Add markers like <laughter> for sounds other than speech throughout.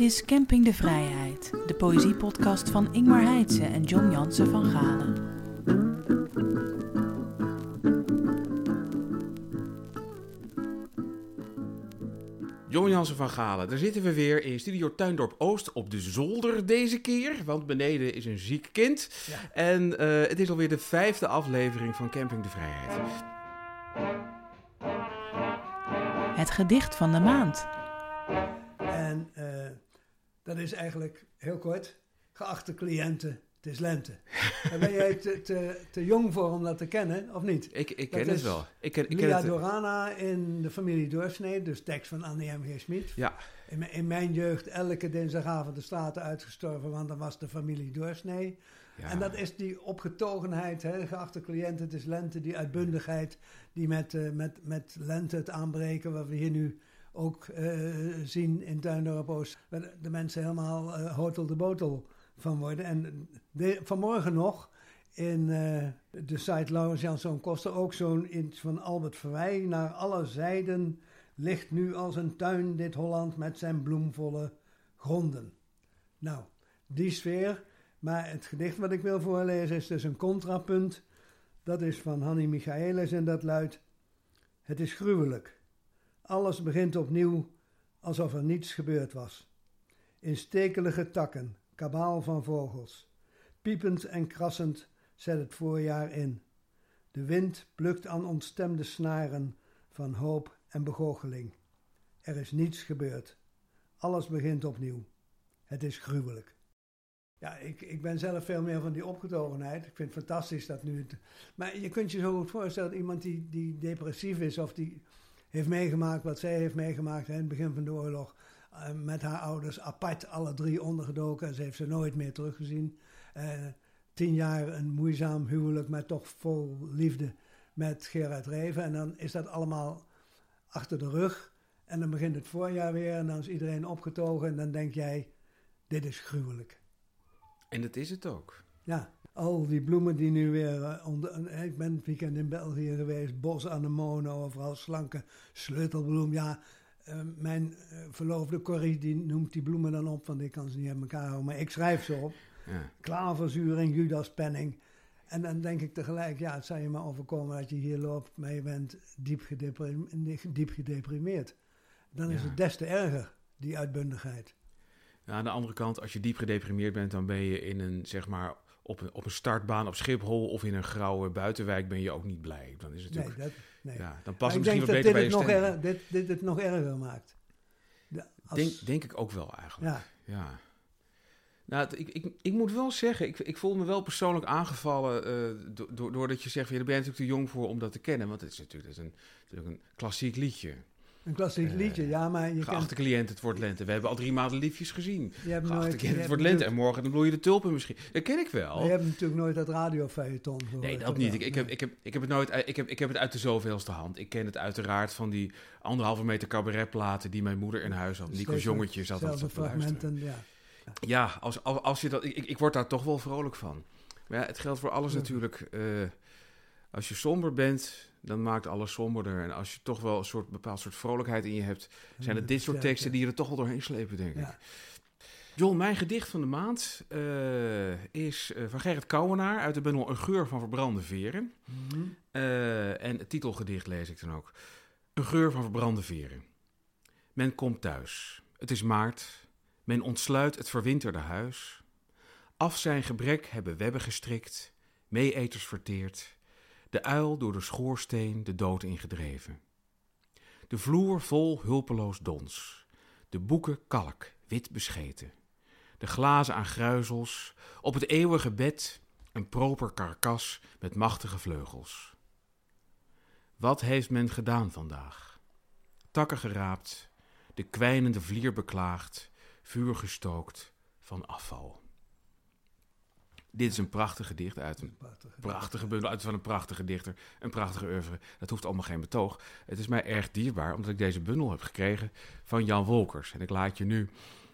Dit is Camping de Vrijheid, de poëziepodcast van Ingmar Heitse en John Jansen van Galen. John Jansen van Galen, daar zitten we weer in Studio Tuindorp Oost op de zolder deze keer. Want beneden is een ziek kind. En eh, het is alweer de vijfde aflevering van Camping de Vrijheid. Het gedicht van de maand. En is eigenlijk heel kort. Geachte cliënten, het is lente. Daar ben jij te, te, te jong voor om dat te kennen, of niet? Ik, ik ken het wel. Ik ken, ik ken het, Dorana in de familie Doorsnee, dus tekst van Annie M.G. Smit. Ja, In, mijn- in mijn jeugd elke dinsdagavond de straten uitgestorven, want dan was de familie Doorsnee. ja. En dat is die opgetogenheid, hè, geachte cliënten, het is lente, die uitbundigheid, die met, eh, met, met lente het aanbreken, wat we hier nu ook eh, zien in Tuindorp Oost, waar de, mensen helemaal eh, hotel de botel van worden. En vanmorgen nog in eh, de site Laurens Janszoon Koster ook zo'n iets van Albert Verwij, naar alle zijden ligt nu als een tuin dit Holland met zijn bloemvolle gronden. Nou, die sfeer, maar het gedicht wat ik wil voorlezen is dus een contrapunt. Dat is van Hanni Michaelis en dat luidt: Het is gruwelijk. Alles begint opnieuw alsof er niets gebeurd was. In stekelige takken, kabaal van vogels. Piepend en krassend zet het voorjaar in. De wind plukt aan ontstemde snaren van hoop en begoocheling. Er is niets gebeurd. Alles begint opnieuw. Het is gruwelijk. Ja, ik, ik ben zelf veel meer van die opgetogenheid. Ik vind het fantastisch dat nu. Maar je kunt je zo goed voorstellen, iemand die, die depressief is... of die heeft meegemaakt wat zij heeft meegemaakt in het begin van de oorlog... eh, met haar ouders apart, alle drie ondergedoken... en ze heeft ze nooit meer teruggezien. Eh, tien jaar een moeizaam huwelijk, maar toch vol liefde met Gerard Reven. En dan is dat allemaal achter de rug. En dan begint het voorjaar weer en dan is iedereen opgetogen... en dan denk jij, dit is gruwelijk. en dat is het ook. Ja, al die bloemen die nu weer eh, onder... eh, Ik ben het weekend in België geweest. Bos anemone, overal slanke sleutelbloem. Ja, eh, mijn verloofde Corrie die noemt die bloemen dan op... want ik kan ze niet uit elkaar houden. Maar ik schrijf ze op. Ja. Klaverzuur en Judaspenning. En dan denk ik tegelijk... Ja, het zou je maar overkomen dat je hier loopt... maar je bent diep, gedeprim- diep gedeprimeerd. Dan is Ja. het des te erger, die uitbundigheid. Ja, aan de andere kant, als je diep gedeprimeerd bent, dan ben je in een, zeg maar, op een, op een startbaan op Schiphol of in een grauwe buitenwijk ben je ook niet blij. Dan is het Nee, natuurlijk, dat, nee. ja, dan past het ik misschien wat dat beter dit bij je nog erger, dit, dit het nog erger maakt. De- als- Denk, denk ik ook wel eigenlijk. ja, Ja. Nou, ik, ik, ik moet wel zeggen, ik, ik voel me wel persoonlijk aangevallen do- do- doordat je zegt, ja, daar ben je natuurlijk te jong voor om dat te kennen. Want het is natuurlijk, het is een, natuurlijk een klassiek liedje. Een klassiek Eh, liedje, ja, maar je Geachte kent... cliënt, het wordt lente. We hebben al drie maanden liefjes gezien. Je hebt Geachte nooit, je cliënt, het wordt lente. En morgen dan bloeien de tulpen misschien. Dat ken ik wel. maar je hebt natuurlijk nooit dat radiofeuilleton gehoord. Nee, dat niet. Ik, ik, heb, ik, heb, ik heb het nooit. Ik heb, ik heb het uit de zoveelste hand. Ik ken het uiteraard van die anderhalve meter cabaretplaten die mijn moeder in huis had. Nico's Steeds jongetje zat altijd te fragmenten, ja. Ja, als, als, als je dat, ik, ik- word daar toch wel vrolijk van. Maar ja, het geldt voor alles Ja. natuurlijk. eh, als je somber bent, dan maakt alles somberder. En als je toch wel een soort bepaald soort vrolijkheid in je hebt, zijn het dit soort teksten die je er toch wel doorheen slepen, denk ik. John, mijn gedicht van de maand eh, is eh, van Gerrit Kouwenaar uit de bundel Een geur van verbrande veren. Mhm. Eh, en het titelgedicht lees ik dan ook. Een geur van verbrande veren. Men komt thuis. Het is maart. Men ontsluit het verwinterde huis. Af zijn gebrek hebben webben gestrikt. Meeeters verteerd. De uil door de schoorsteen de dood ingedreven. De vloer vol hulpeloos dons. De boeken kalk, wit bescheten. De glazen aan gruizels. Op het eeuwige bed een proper karkas met machtige vleugels. Wat heeft men gedaan vandaag? Takken geraapt, de kwijnende vlier beklaagd, vuur gestookt van afval. Dit is een prachtig gedicht uit een Prachtig. prachtige bundel, uit van een prachtige dichter, een prachtige oeuvre. Dat hoeft allemaal geen betoog. Het is mij erg dierbaar, omdat ik deze bundel heb gekregen van Jan Wolkers. En ik laat je nu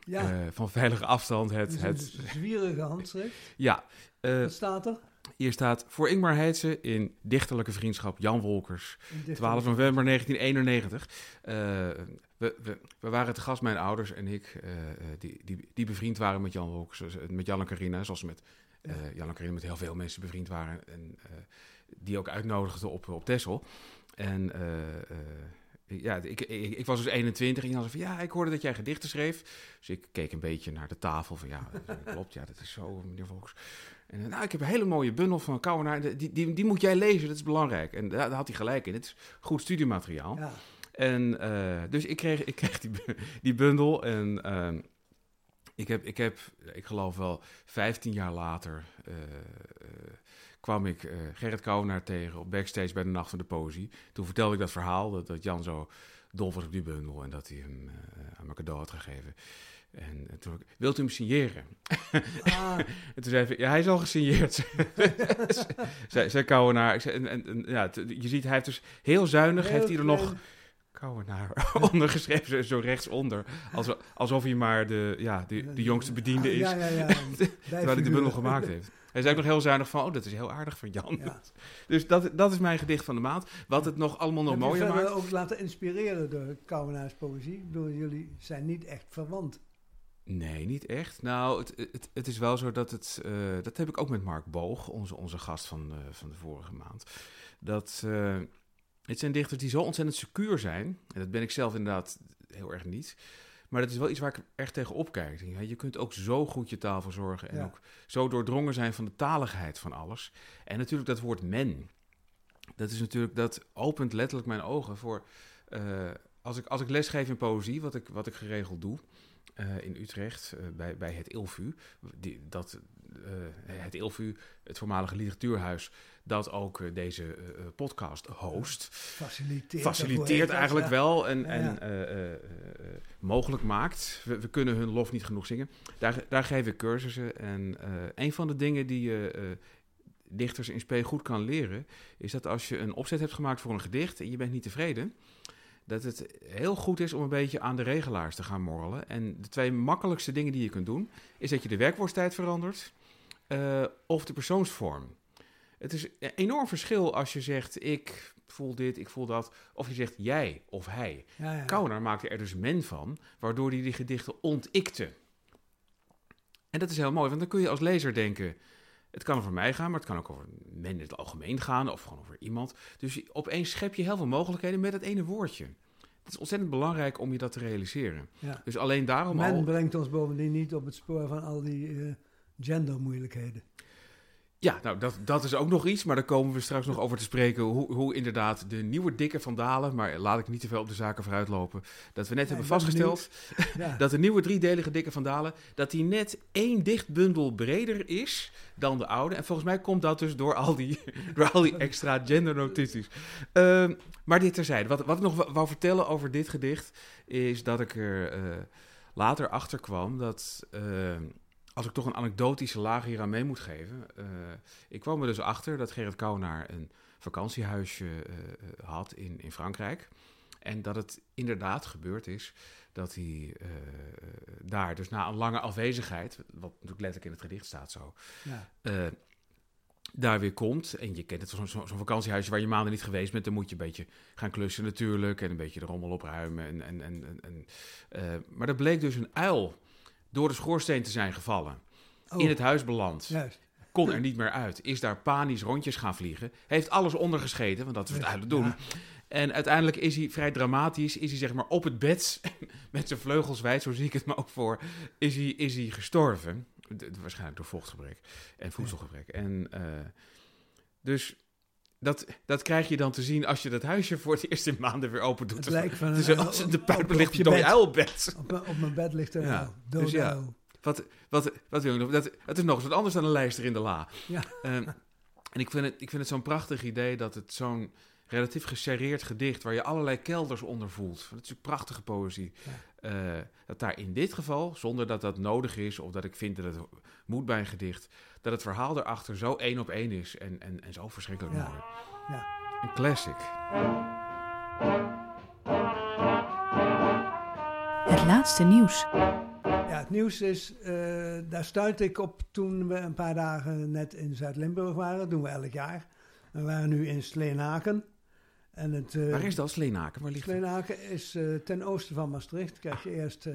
Ja, eh, van veilige afstand het het... is het een zwierige handschrift. ja, eh, Wat staat er? hier staat voor Ingmar Heitse in dichterlijke vriendschap Jan Wolkers. In dit 12 november 1991. Eh, we, we, we waren te gast, mijn ouders en ik, uh, die, die, die bevriend waren met Jan Wolks, met Jan en Carina, zoals ze met uh, Jan en Carina met heel veel mensen bevriend waren. En die ook uitnodigden op, op Texel. En ja, ik, ik, ik, was dus 21 en zei van ja, ik hoorde dat jij gedichten schreef. Dus ik keek een beetje naar de tafel van ja, dat klopt, ja, dat is zo, meneer Volks. En nou, ik heb een hele mooie bundel van Kouwenaar, die, die, die moet jij lezen, dat is belangrijk. En daar, daar had hij gelijk in, het is goed studiemateriaal. Ja. En uh, dus ik kreeg, ik kreeg die, <laughs> die bundel en uh, ik, heb, ik heb, ik geloof wel 15 jaar later, uh, kwam ik Gerrit Kouwenaar tegen op backstage bij de Nacht van de Poëzie. Toen vertelde ik dat verhaal, dat, dat Jan zo dol was op die bundel en dat hij hem aan mijn cadeau had gegeven. En, en toen wilt u hem signeren? Ah. <laughs> en toen zei hij, ja, hij is al gesigneerd. <laughs> zij, zij Kouwenaar. En, en, en, ja, je ziet, hij heeft dus heel zuinig, heel heeft hij er nog Kouwenaar <laughs> ondergeschreven, zo rechtsonder. Alsof, alsof hij maar de, ja, de, de jongste bediende is. Ja, ja, ja. <laughs> Terwijl hij de bundel gemaakt heeft. Hij zei ook nog heel zuinig van, oh, dat is heel aardig van Jan. Ja. <laughs> Dus dat, dat is mijn gedicht van de maand. Wat het nog allemaal nog mooier maakt. Heb je ook laten inspireren door Kouwenaars poëzie? Ik bedoel, jullie zijn niet echt verwant. Nee, niet echt. Nou, het, het, het is wel zo dat het... Uh, dat heb ik ook met Mark Boog, onze, onze gast van, uh, van de vorige maand. Dat... Uh, het zijn dichters die zo ontzettend secuur zijn. En dat ben ik zelf inderdaad heel erg niet. Maar dat is wel iets waar ik echt tegen opkijk. Je kunt ook zo goed je taal verzorgen. En ook zo doordrongen zijn van de taligheid van alles. En natuurlijk dat woord men. Dat is natuurlijk, dat opent letterlijk mijn ogen voor. Uh, als, ik, als ik lesgeef in poëzie, wat ik, wat ik geregeld doe. Uh, in Utrecht, uh, bij, bij het Ilvu. Die, dat, het Ilvu, het voormalige literatuurhuis, dat ook eh, deze podcast host. Faciliteert, Faciliteert eigenlijk wel en, en mogelijk maakt. We, we, kunnen hun lof niet genoeg zingen. Daar, daar geef ik cursussen. En een van de dingen die je dichters in spe goed kan leren, is dat als je een opzet hebt gemaakt voor een gedicht en je bent niet tevreden, dat het heel goed is om een beetje aan de regelaars te gaan morrelen. En de twee makkelijkste dingen die je kunt doen, is dat je de werkwoordstijd verandert of de persoonsvorm. Het is een enorm verschil als je zegt: ik voel dit, ik voel dat. Of je zegt jij of hij. Ja, ja. maakte er dus men van, waardoor hij die gedichten ontikte. En dat is heel mooi, want dan kun je als lezer denken: het kan over mij gaan, maar het kan ook over men in het algemeen gaan, of gewoon over iemand. Dus opeens schep je heel veel mogelijkheden met dat ene woordje. Het is ontzettend belangrijk om je dat te realiseren. Ja. Dus alleen daarom Men brengt ons bovendien niet op het spoor van al die uh, gendermoeilijkheden. Ja, nou dat, dat is ook nog iets, maar daar komen we straks nog over te spreken. Hoe, hoe inderdaad de nieuwe dikke van Dalen, maar laat ik niet te veel op de zaken vooruitlopen. Dat we net hebben vastgesteld <laughs> dat de nieuwe driedelige dikke van Dalen, dat die net één dichtbundel breder is dan de oude. En volgens mij komt dat dus door al die, <laughs> door al die extra gendernotities. Uh, maar dit terzijde. Wat, wat ik nog wou vertellen over dit gedicht, is dat ik er uh, later achter kwam dat... Uh, als ik toch een anekdotische laag hier aan mee moet geven. Uh, ik kwam er dus achter dat Gerrit Kouwenaar een vakantiehuisje uh, had in, in Frankrijk. En dat het inderdaad gebeurd is dat hij uh, daar, dus na een lange afwezigheid, wat natuurlijk letterlijk in het gedicht staat zo, ja. daar weer komt. En je kent het, zo'n zo, zo vakantiehuisje waar je maanden niet geweest bent, dan moet je een beetje gaan klussen natuurlijk en een beetje de rommel opruimen. En, en, en, en, maar dat bleek dus een uil door de schoorsteen te zijn gevallen. Oh. In het huis beland. Juist. Kon er niet meer uit. Is daar panisch rondjes gaan vliegen. Heeft alles ondergescheten, want dat is wat uilen doen. En uiteindelijk is hij vrij dramatisch. Is hij zeg maar op het bed <laughs> met zijn vleugels wijd, zo zie ik het me ook voor. Is hij, is hij gestorven. waarschijnlijk door vochtgebrek en voedselgebrek. En uh, dus dat, dat krijg je dan te zien als je dat huisje voor het eerst in maanden weer open doet. Het lijkt van dus als de pijp ligt je uilbed. Op, op, mijn bed ligt er ja. een dus ja, wat, wat, wat wil je nog? Dat, het is nog eens wat anders dan een lijster in de la. Ja. Um, en ik vind het, ik vind het zo'n prachtig idee dat het zo'n relatief geserreerd gedicht... waar je allerlei kelders onder voelt. Dat is natuurlijk prachtige poëzie. Ja. Uh, dat daar in dit geval, zonder dat dat nodig is... of dat ik vind dat het moet bij een gedicht... dat het verhaal erachter zo één op één is en, en, en zo verschrikkelijk ja. mooi. Ja. Een classic. Het laatste nieuws. Ja, het nieuws is, uh, daar stuitte ik op toen we een paar dagen net in Zuid-Limburg waren. Dat doen we elk jaar. We waren nu in Sleenaken. En het, uh, Waar is dat, Sleenaken? Waar ligt Sleenaken is uh, ten oosten van Maastricht. Krijg je eerst uh,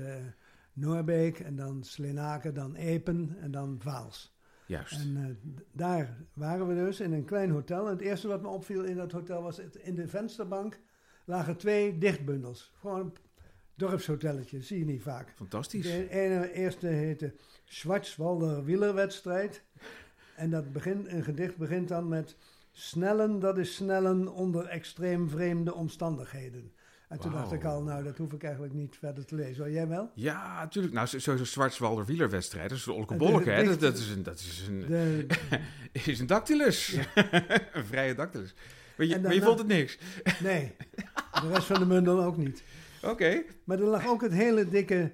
Noorbeek en dan Sleenaken, dan Epen en dan Vaals. Juist. En daar waren we dus in een klein hotel. En het eerste wat me opviel in dat hotel was... Het, in de vensterbank lagen twee dichtbundels. Gewoon een dorpshotelletje, zie je niet vaak. Fantastisch. De ene, eerste heette Schwarzwalder Wielerwedstrijd. En dat begint, een gedicht begint dan met... Snellen, dat is snellen onder extreem vreemde omstandigheden. En toen dacht ik al, nou, dat hoef ik eigenlijk niet verder te lezen. Hoor. Jij wel? Ja, natuurlijk. Nou, zo'n Zwartswalder wielerwedstrijd, dat is een olkebolk, hè? Dat, dat, is een, dat is een, De, <laughs> is een dactylus. Ja. <laughs> een vrije dactylus. Maar je, maar je vond het niks. <laughs> nee, de rest van de bundel ook niet. Oké. Maar er lag ook het hele dikke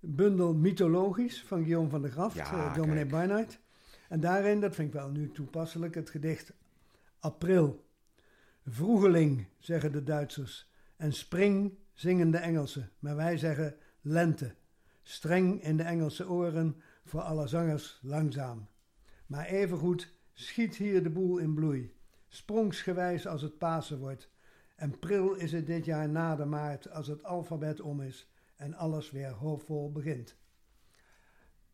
bundel mythologisch van Guillaume van der Graft, Ja, eh, dominee. Barnard. En daarin, dat vind ik wel nu toepasselijk, het gedicht April. Vroegeling, zeggen de Duitsers. En spring, zingen de Engelsen. Maar wij zeggen lente. Streng in de Engelse oren, voor alle zangers langzaam. Maar evengoed schiet hier de boel in bloei. Sprongsgewijs als het Pasen wordt. En pril is het dit jaar na de maart als het alfabet om is en alles weer hoopvol begint.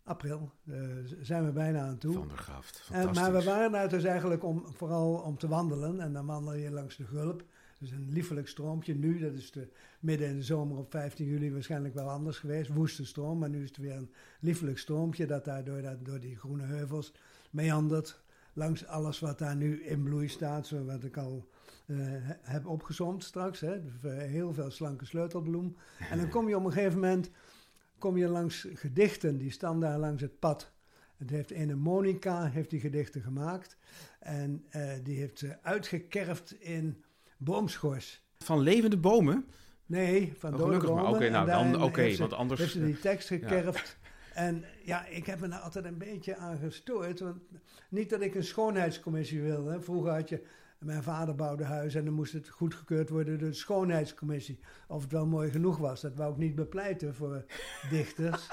April, eh, zijn we bijna aan toe. Van der Graft. En, Fantastisch. maar we waren daar dus eigenlijk om, vooral om te wandelen. En dan wandel je langs de Gulp. Dus een liefelijk stroompje. Nu, dat is de, midden in de zomer op 15 juli waarschijnlijk wel anders geweest. Woeste stroom. Maar nu is het weer een liefelijk stroompje dat daar door, dat, door die groene heuvels meandert. Langs alles wat daar nu in bloei staat. Zoals wat ik al eh, he- heb opgezomd straks. Hè. Eh, heel veel slanke sleutelbloem. En dan kom je op een gegeven moment kom je langs gedichten. Die staan daar langs het pad. Het heeft ene Monica heeft die gedichten gemaakt. En eh, die heeft ze uitgekerfd in boomschors. Van levende bomen? Nee, van Oh, dode gelukkig maar. bomen. Oké, En nou, dan- oké, want anders- Heeft ze die tekst <laughs> gekerfd. En ja, ik heb me daar altijd een beetje aan gestoord. Want niet dat ik een schoonheidscommissie wil. Hè. Vroeger had je... Mijn vader bouwde huis en dan moest het goedgekeurd worden door de schoonheidscommissie. Of het wel mooi genoeg was. Dat wou ik niet bepleiten voor <laughs> dichters.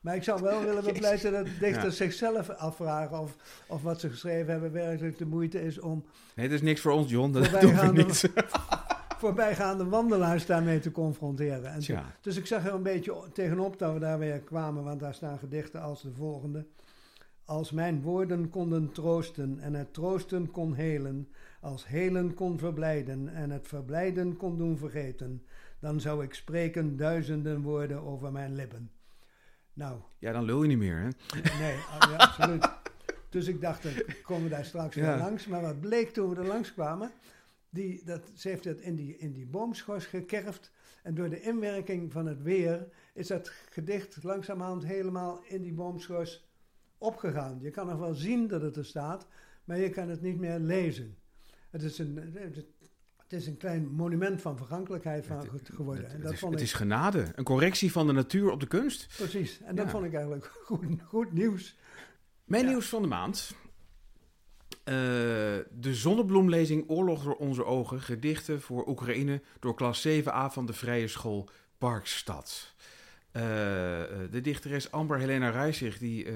Maar ik zou wel willen bepleiten dat dichters Ja. zichzelf afvragen of, of wat ze geschreven hebben werkelijk de moeite is om Nee, dat is niks voor ons, John. Dat doen we niet. <laughs> voorbijgaande wandelaars daarmee te confronteren. En dus ik zag er een beetje tegenop dat we daar weer kwamen, want daar staan gedichten als de volgende. Als mijn woorden konden troosten en het troosten kon helen, als helen kon verblijden en het verblijden kon doen vergeten, dan zou ik spreken duizenden woorden over mijn lippen. Nou, Ja, dan lul je niet meer, hè? nee, ah, ja, absoluut. <laughs> Dus ik dacht, dan komen we daar straks Ja. weer langs. Maar wat bleek toen we er langs kwamen, die, dat, ze heeft het in die, in die boomschors gekerfd. En door de inwerking van het weer is dat gedicht langzamerhand helemaal in die boomschors opgegaan. Je kan nog wel zien dat het er staat, maar je kan het niet meer lezen. Het is een, het is een klein monument van vergankelijkheid van, Het- geworden. Het, en dat is, vond het ik, is genade. Een correctie van de natuur op de kunst. precies. En dat vond ik eigenlijk <laughs> goed, goed nieuws. Mijn Ja. nieuws van de maand. Eh, de zonnebloemlezing Oorlog door onze ogen. Gedichten voor Oekraïne door klas 7a van de Vrije School Parkstad. Eh, eh, de dichteres Amber Helena Reisig die eh,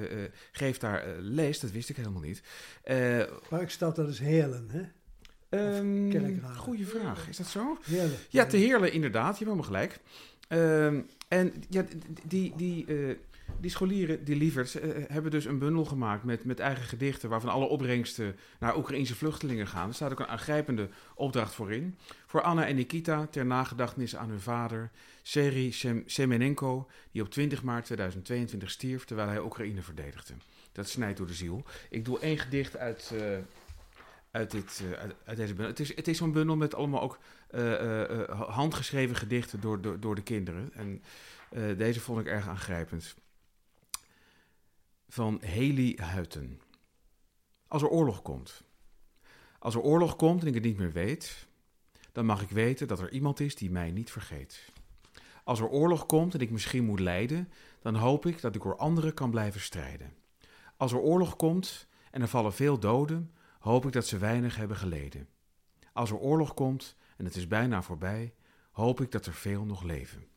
geeft daar eh, les, dat wist ik helemaal niet. Eh Parkstad, dat is Heerlen, hè? ehm, goeie vraag, is dat zo? Heerlen. Ja, te Heerlen inderdaad, je hebt helemaal gelijk. Ehm, en ja, die, die, die scholieren, die lieverds, eh, hebben dus een bundel gemaakt met, met eigen gedichten... waarvan alle opbrengsten naar Oekraïnse vluchtelingen gaan. Er staat ook een aangrijpende opdracht voor in. Voor Anna en Nikita ter nagedachtenis aan hun vader... Seri Sem- Semenenko, die op 20 maart 2022 stierf... terwijl hij Oekraïne verdedigde. Dat snijdt door de ziel. Ik doe één gedicht uit... eh, uit, dit, eh, uit, deze bundel. Het is, het is zo'n bundel met allemaal ook eh, eh, eh, handgeschreven gedichten door, door, door de kinderen. En eh, deze vond ik erg aangrijpend. Van Haley Huiten. Als er oorlog komt. Als er oorlog komt en ik het niet meer weet, dan mag ik weten dat er iemand is die mij niet vergeet. Als er oorlog komt en ik misschien moet lijden, dan hoop ik dat ik door anderen kan blijven strijden. Als er oorlog komt en er vallen veel doden, hoop ik dat ze weinig hebben geleden. Als er oorlog komt en het is bijna voorbij, hoop ik dat er veel nog leven.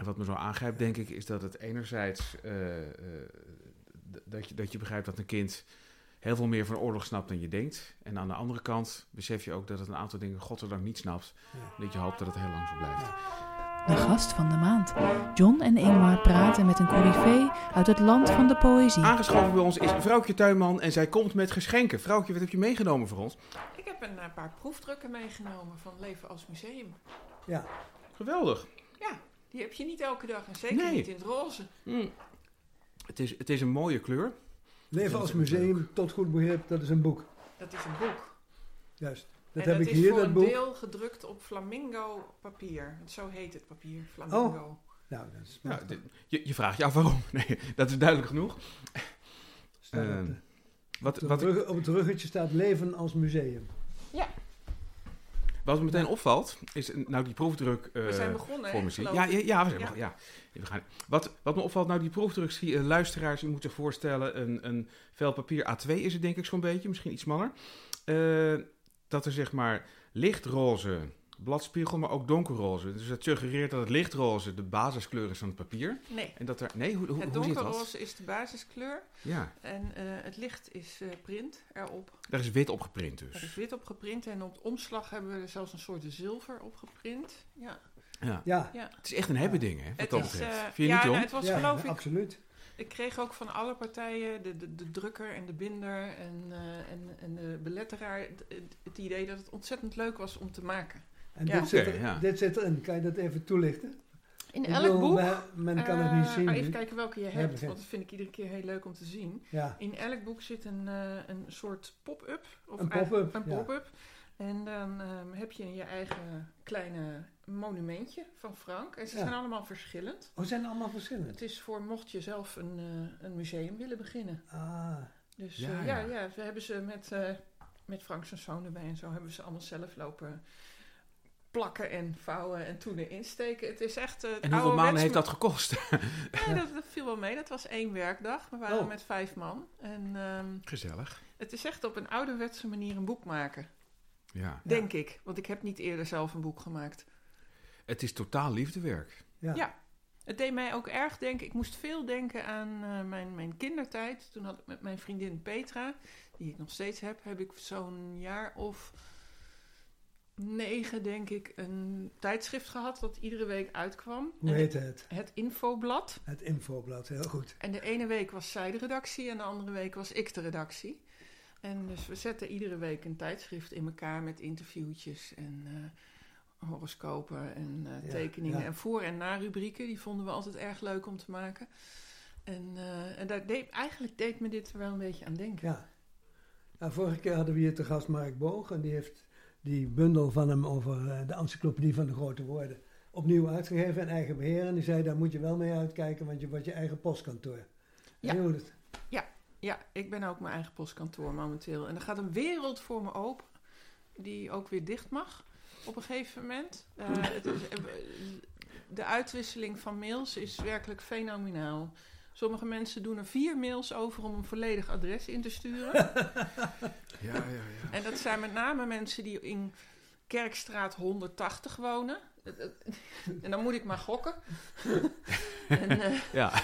En wat me zo aangrijpt, denk ik, is dat het enerzijds eh, eh, dat, je, dat je begrijpt dat een kind heel veel meer van oorlog snapt dan je denkt. En aan de andere kant besef je ook dat het een aantal dingen godzijdank niet snapt. Ja. Dat je hoopt dat het heel lang zo blijft. De gast van de maand. John en Ingmar praten met een coryfee uit het land van de poëzie. Aangeschoven bij ons is Vrouwtje Tuinman en zij komt met geschenken. Vrouwtje, wat heb je meegenomen voor ons? Ik heb een eh, paar proefdrukken meegenomen van Leven als Museum. Ja, Geweldig. Die heb je niet elke dag en zeker Nee. niet in het roze. Mm. Het, is, het is een mooie kleur. Leven als museum, tot goed begrip, dat is een boek. Dat is een boek. Juist. Dat en heb dat ik is hier, voor dat een boek. deel gedrukt op flamingo papier. Want Zo heet het papier, flamingo. Nou, dat is dit- je, je vraagt je af waarom. <laughs> Nee, dat is duidelijk genoeg. Staat op Ehm, de- Wat, op, het wat, rug- op het ruggetje staat leven als museum. Wat me meteen opvalt, is nou die proefdruk eh, We zijn begonnen, voor muziek. Ja, ja, ja, we zijn Ja. begonnen, ja. We gaan, wat, wat me opvalt, nou die proefdruk, zie luisteraars, je moet zich voorstellen, een, een vel papier A2 is het denk ik zo'n beetje, misschien iets smaller. Eh, dat er zeg maar lichtroze bladspiegel, maar ook donkerroze. Dus dat suggereert dat het lichtroze de basiskleur is van het papier. Nee. En dat er, nee, hoe, hoe, Het donkerroze is de basiskleur Ja, en eh, het licht is eh, print erop. daar is wit op geprint Er is dus. wit op geprint en op het omslag hebben we er zelfs een soort zilver op geprint. Ja, Ja. Ja, ja. Het is echt een hebben ding, hè, wat Het dat is, betreft. Vind je ja, niet, John? nou, het was ja geloof ik absoluut. Ik kreeg ook van alle partijen, de, de, de drukker en de binder en, eh, en, en de beletteraar, het, het idee dat het ontzettend leuk was om te maken. En Ja. dit, zit er, ja. dit zit erin. Kan je dat even toelichten? In Ik elk bedoel, boek, men kan het niet eh, zien. Even kijken welke je hebt, want dat vind ik iedere keer heel leuk om te zien. Ja, In elk boek zit een, eh, een soort pop-up. of Een pop-up, Een ja. pop-up. En dan ehm, heb je je eigen kleine monumentje van Frank. En ze Ja. zijn allemaal verschillend. oh, zijn allemaal verschillend. Het is voor mocht je zelf een, eh, een museum willen beginnen. Ah, Dus Ja, ja, ja, ja. ja. we hebben ze met, eh met Frank zijn zoon erbij en zo hebben ze allemaal zelf lopen plakken en vouwen en toen erin steken. Het is echt. eh, het En hoeveel maanden heeft dat gekost? <laughs> Dat, dat viel wel mee. Dat was één werkdag. We waren Oh. met vijf man. En ehm, Gezellig. het is echt op een ouderwetse manier een boek maken. Ja. Denk ik. Want ik heb niet eerder zelf een boek gemaakt. Het is totaal liefdewerk. ja. Ja. Het deed mij ook erg denken. Ik moest veel denken aan eh, mijn, mijn kindertijd. Toen had ik met mijn vriendin Petra, die ik nog steeds heb, heb ik zo'n jaar of negen, denk ik, een tijdschrift gehad dat iedere week uitkwam. Hoe heette het? Het Infoblad. Het infoblad, heel goed. En de ene week was zij de redactie en de andere week was ik de redactie. En dus we zetten iedere week een tijdschrift in elkaar met interviewtjes en eh, horoscopen en eh, Ja, tekeningen. ja. En voor- en na-rubrieken, die vonden we altijd erg leuk om te maken. En, eh, en daar deed, eigenlijk deed me dit er wel een beetje aan denken. Ja. Nou, vorige keer hadden we hier te gast Mark Boog. En die heeft die bundel van hem over eh, de encyclopedie van de grote woorden opnieuw uitgegeven in eigen beheer. En die zei, daar moet je wel mee uitkijken, want je wordt je eigen postkantoor. Ja. En het- Ja, ik ben ook mijn eigen postkantoor momenteel. En er gaat een wereld voor me open, die ook weer dicht mag op een gegeven moment. Eh, het is, eh, de uitwisseling van mails is werkelijk fenomenaal. Sommige mensen doen er vier mails over om een volledig adres in te sturen. <laughs> Ja, ja, ja. en dat zijn met name mensen die in Kerkstraat 180 wonen. <laughs> En dan moet ik maar gokken. <laughs> en, eh, Ja,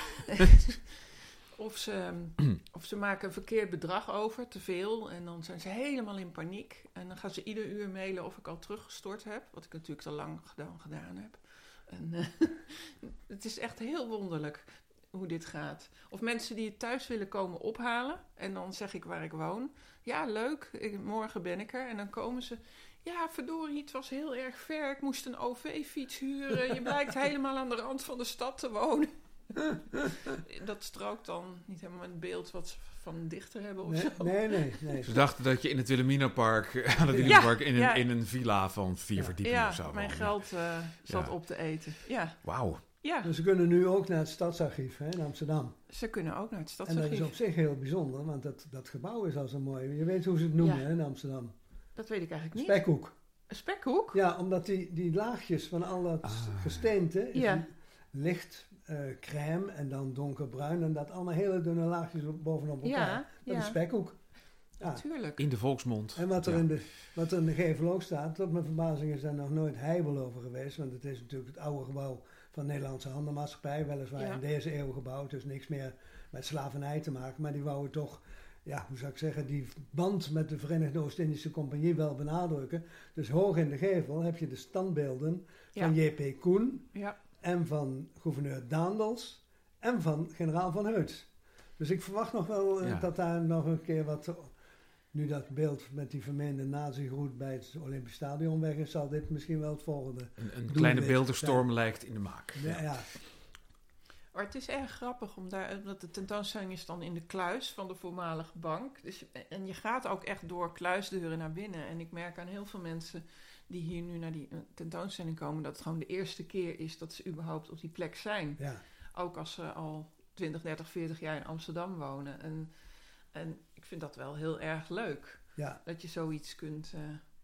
Of ze, of ze maken een verkeerd bedrag over, te veel. En dan zijn ze helemaal in paniek. En dan gaan ze ieder uur mailen of ik al teruggestort heb. Wat ik natuurlijk al lang gedaan, gedaan heb. En, eh, het is echt heel wonderlijk hoe dit gaat. Of mensen die het thuis willen komen ophalen. En dan zeg ik waar ik woon. Ja, leuk, ik- morgen ben ik er. En dan komen ze... Ja, verdorie, het was heel erg ver. Ik moest een OV-fiets huren. Je blijkt <laughs> helemaal aan de rand van de stad te wonen. <laughs> Dat strookt dan niet helemaal met het beeld wat ze van een dichter hebben of Nee, zo. nee, nee. nee. <laughs> ze dachten dat je in het Wilhelminapark, aan het Ja, Wilhelminapark, in, een, ja. in een villa van vier Ja. verdiepingen Ja, of zo. mijn geld eh, zat Ja. op te eten. Ja, Wauw. Ja, Dus ze kunnen nu ook naar het stadsarchief hè, in Amsterdam. ze kunnen ook naar het En dat is stadsarchief. op zich heel bijzonder, want dat, dat gebouw is al zo mooi. Je weet hoe ze het noemen Ja. hè, in Amsterdam. Dat weet ik eigenlijk niet. Spekhoek. Een spekhoek? Ja, omdat die, die laagjes van al dat Ah. gesteente is Ja. licht eh, crème en dan donkerbruin en dat allemaal hele dunne laagjes op- bovenop elkaar. Ja, dat ja. is spekhoek. Ja. Natuurlijk. In de volksmond. En wat er, Ja. in de, wat er in de gevel ook staat, tot mijn verbazing is daar nog nooit heibel over geweest. Want het is natuurlijk het oude gebouw van de Nederlandse Handelmaatschappij. Weliswaar Ja. in deze eeuw gebouwd, dus niks meer met slavernij te maken. Maar die wouden toch ja, hoe zou ik zeggen, die band met de Verenigde Oost-Indische Compagnie wel benadrukken. Dus hoog in de gevel heb je de standbeelden van J.P. Koen Ja. en van gouverneur Daandels en van generaal Van Heuts. Dus ik verwacht nog wel eh, Ja. dat daar nog een keer wat... Nu dat beeld met die vermeende nazi-groet bij het Olympisch Stadion weg is, zal dit misschien wel het volgende. Een, kleine zijn. beeldenstorm lijkt in de maak. Ja, ja. Maar het is erg grappig, om daar, omdat de tentoonstelling is dan in de kluis van de voormalige bank. Dus, en je gaat ook echt door kluisdeuren naar binnen. En ik merk aan heel veel mensen die hier nu naar die eh, tentoonstelling komen, dat het gewoon de eerste keer is dat ze überhaupt op die plek zijn. ja. Ook als ze al 20, 30, 40 jaar in Amsterdam wonen. En, en ik vind dat wel heel erg leuk, ja. dat je zoiets kunt... eh,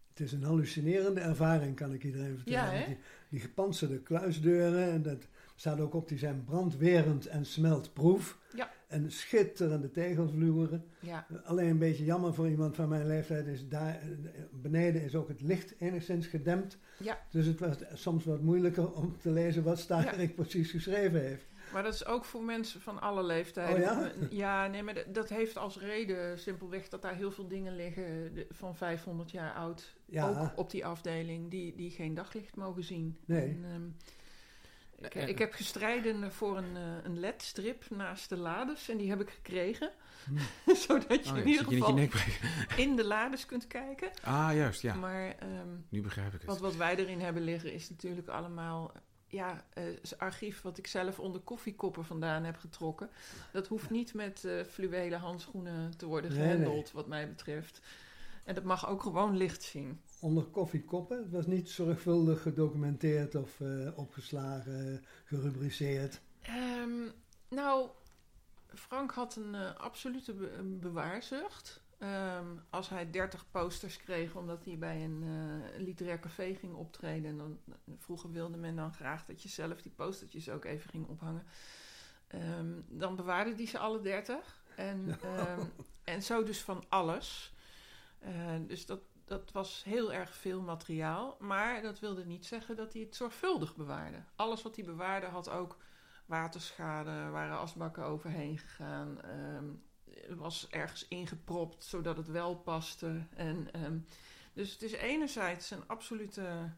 Het is een hallucinerende ervaring, kan ik iedereen vertellen. Ja, die, die gepantserde kluisdeuren, en dat staat ook op, die zijn brandwerend en smeltproef. Ja. En schitterende tegelvloeren. ja, Alleen een beetje jammer voor iemand van mijn leeftijd is daar beneden is ook het licht enigszins gedempt. Ja. Dus het was soms wat moeilijker om te lezen wat Starik precies geschreven heeft. Maar dat is ook voor mensen van alle leeftijden. Oh ja? Ja, nee, maar dat- heeft als reden simpelweg dat daar heel veel dingen liggen van 500 jaar oud. Ja. Ook op die afdeling, die, die geen daglicht mogen zien. Nee. En, ehm, ik, ik heb gestreden voor een, eh, een LED-strip naast de lades en die heb ik gekregen. <laughs> Zodat je Oh ja, in ieder geval in de lades kunt kijken. Ah, juist, ja. Maar ehm, Nu begrijp ik het. want wat wij erin hebben liggen is natuurlijk allemaal... Ja, het archief wat ik zelf onder koffiekoppen vandaan heb getrokken. Dat hoeft niet met eh fluwelen handschoenen te worden Nee, gehandeld, wat mij betreft. En dat mag ook gewoon licht zien. Onder koffiekoppen. Het was niet zorgvuldig gedocumenteerd of eh, opgeslagen, gerubriceerd. Ehm, nou, Frank had een absolute be- een bewaarzucht. Ehm, als hij 30 posters kreeg omdat hij bij een eh, literair café ging optreden. En dan, vroeger wilde men dan graag dat je zelf die postertjes ook even ging ophangen. Ehm, dan bewaarde hij ze alle 30. En, <laughs> ehm, en zo dus van alles. Eh, dus dat, dat was heel erg veel materiaal. Maar dat wilde niet zeggen dat hij het zorgvuldig bewaarde. Alles wat hij bewaarde had ook waterschade, er waren asbakken overheen gegaan. Was ergens ingepropt zodat het wel paste. En, ehm, dus het is enerzijds een absolute.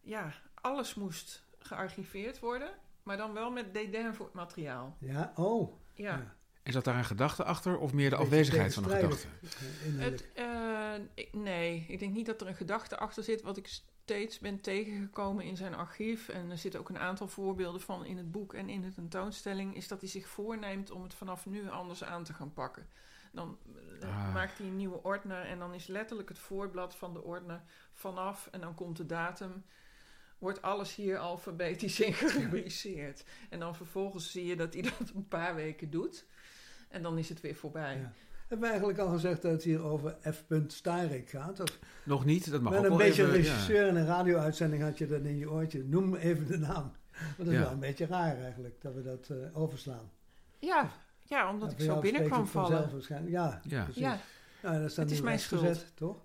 Ja, alles moest gearchiveerd worden, maar dan wel met dédain voor het materiaal. Ja, oh. Ja. En zat daar een gedachte achter of meer de Beetje afwezigheid van een gedachte? Het, eh, nee, ik denk niet dat er een gedachte achter zit. Wat ik steeds ben tegengekomen in zijn archief, en er zitten ook een aantal voorbeelden van in het boek en in de tentoonstelling, is dat hij zich voorneemt om het vanaf nu anders aan te gaan pakken. Dan eh, Ah. maakt hij een nieuwe ordner en dan is letterlijk het voorblad van de ordner vanaf en dan komt de datum. Wordt alles hier alfabetisch in gerubriceerd. En dan vervolgens zie je dat hij dat een paar weken doet. En dan is het weer voorbij. Ja. Hebben we eigenlijk al gezegd dat het hier over F. Starik gaat? Of Nog niet, dat mag met ook een wel beetje even, een ja. regisseur in een radio-uitzending had je dat in je oortje. Noem even de naam. Want dat is Ja. wel een beetje raar eigenlijk, dat we dat eh, overslaan. Ja, ja omdat Ja, ik zo jou binnen spreekt kwam het vanzelf vallen. waarschijnlijk. Ja, Ja. precies. Ja, Nou, dat Het is mijn schuld. toch?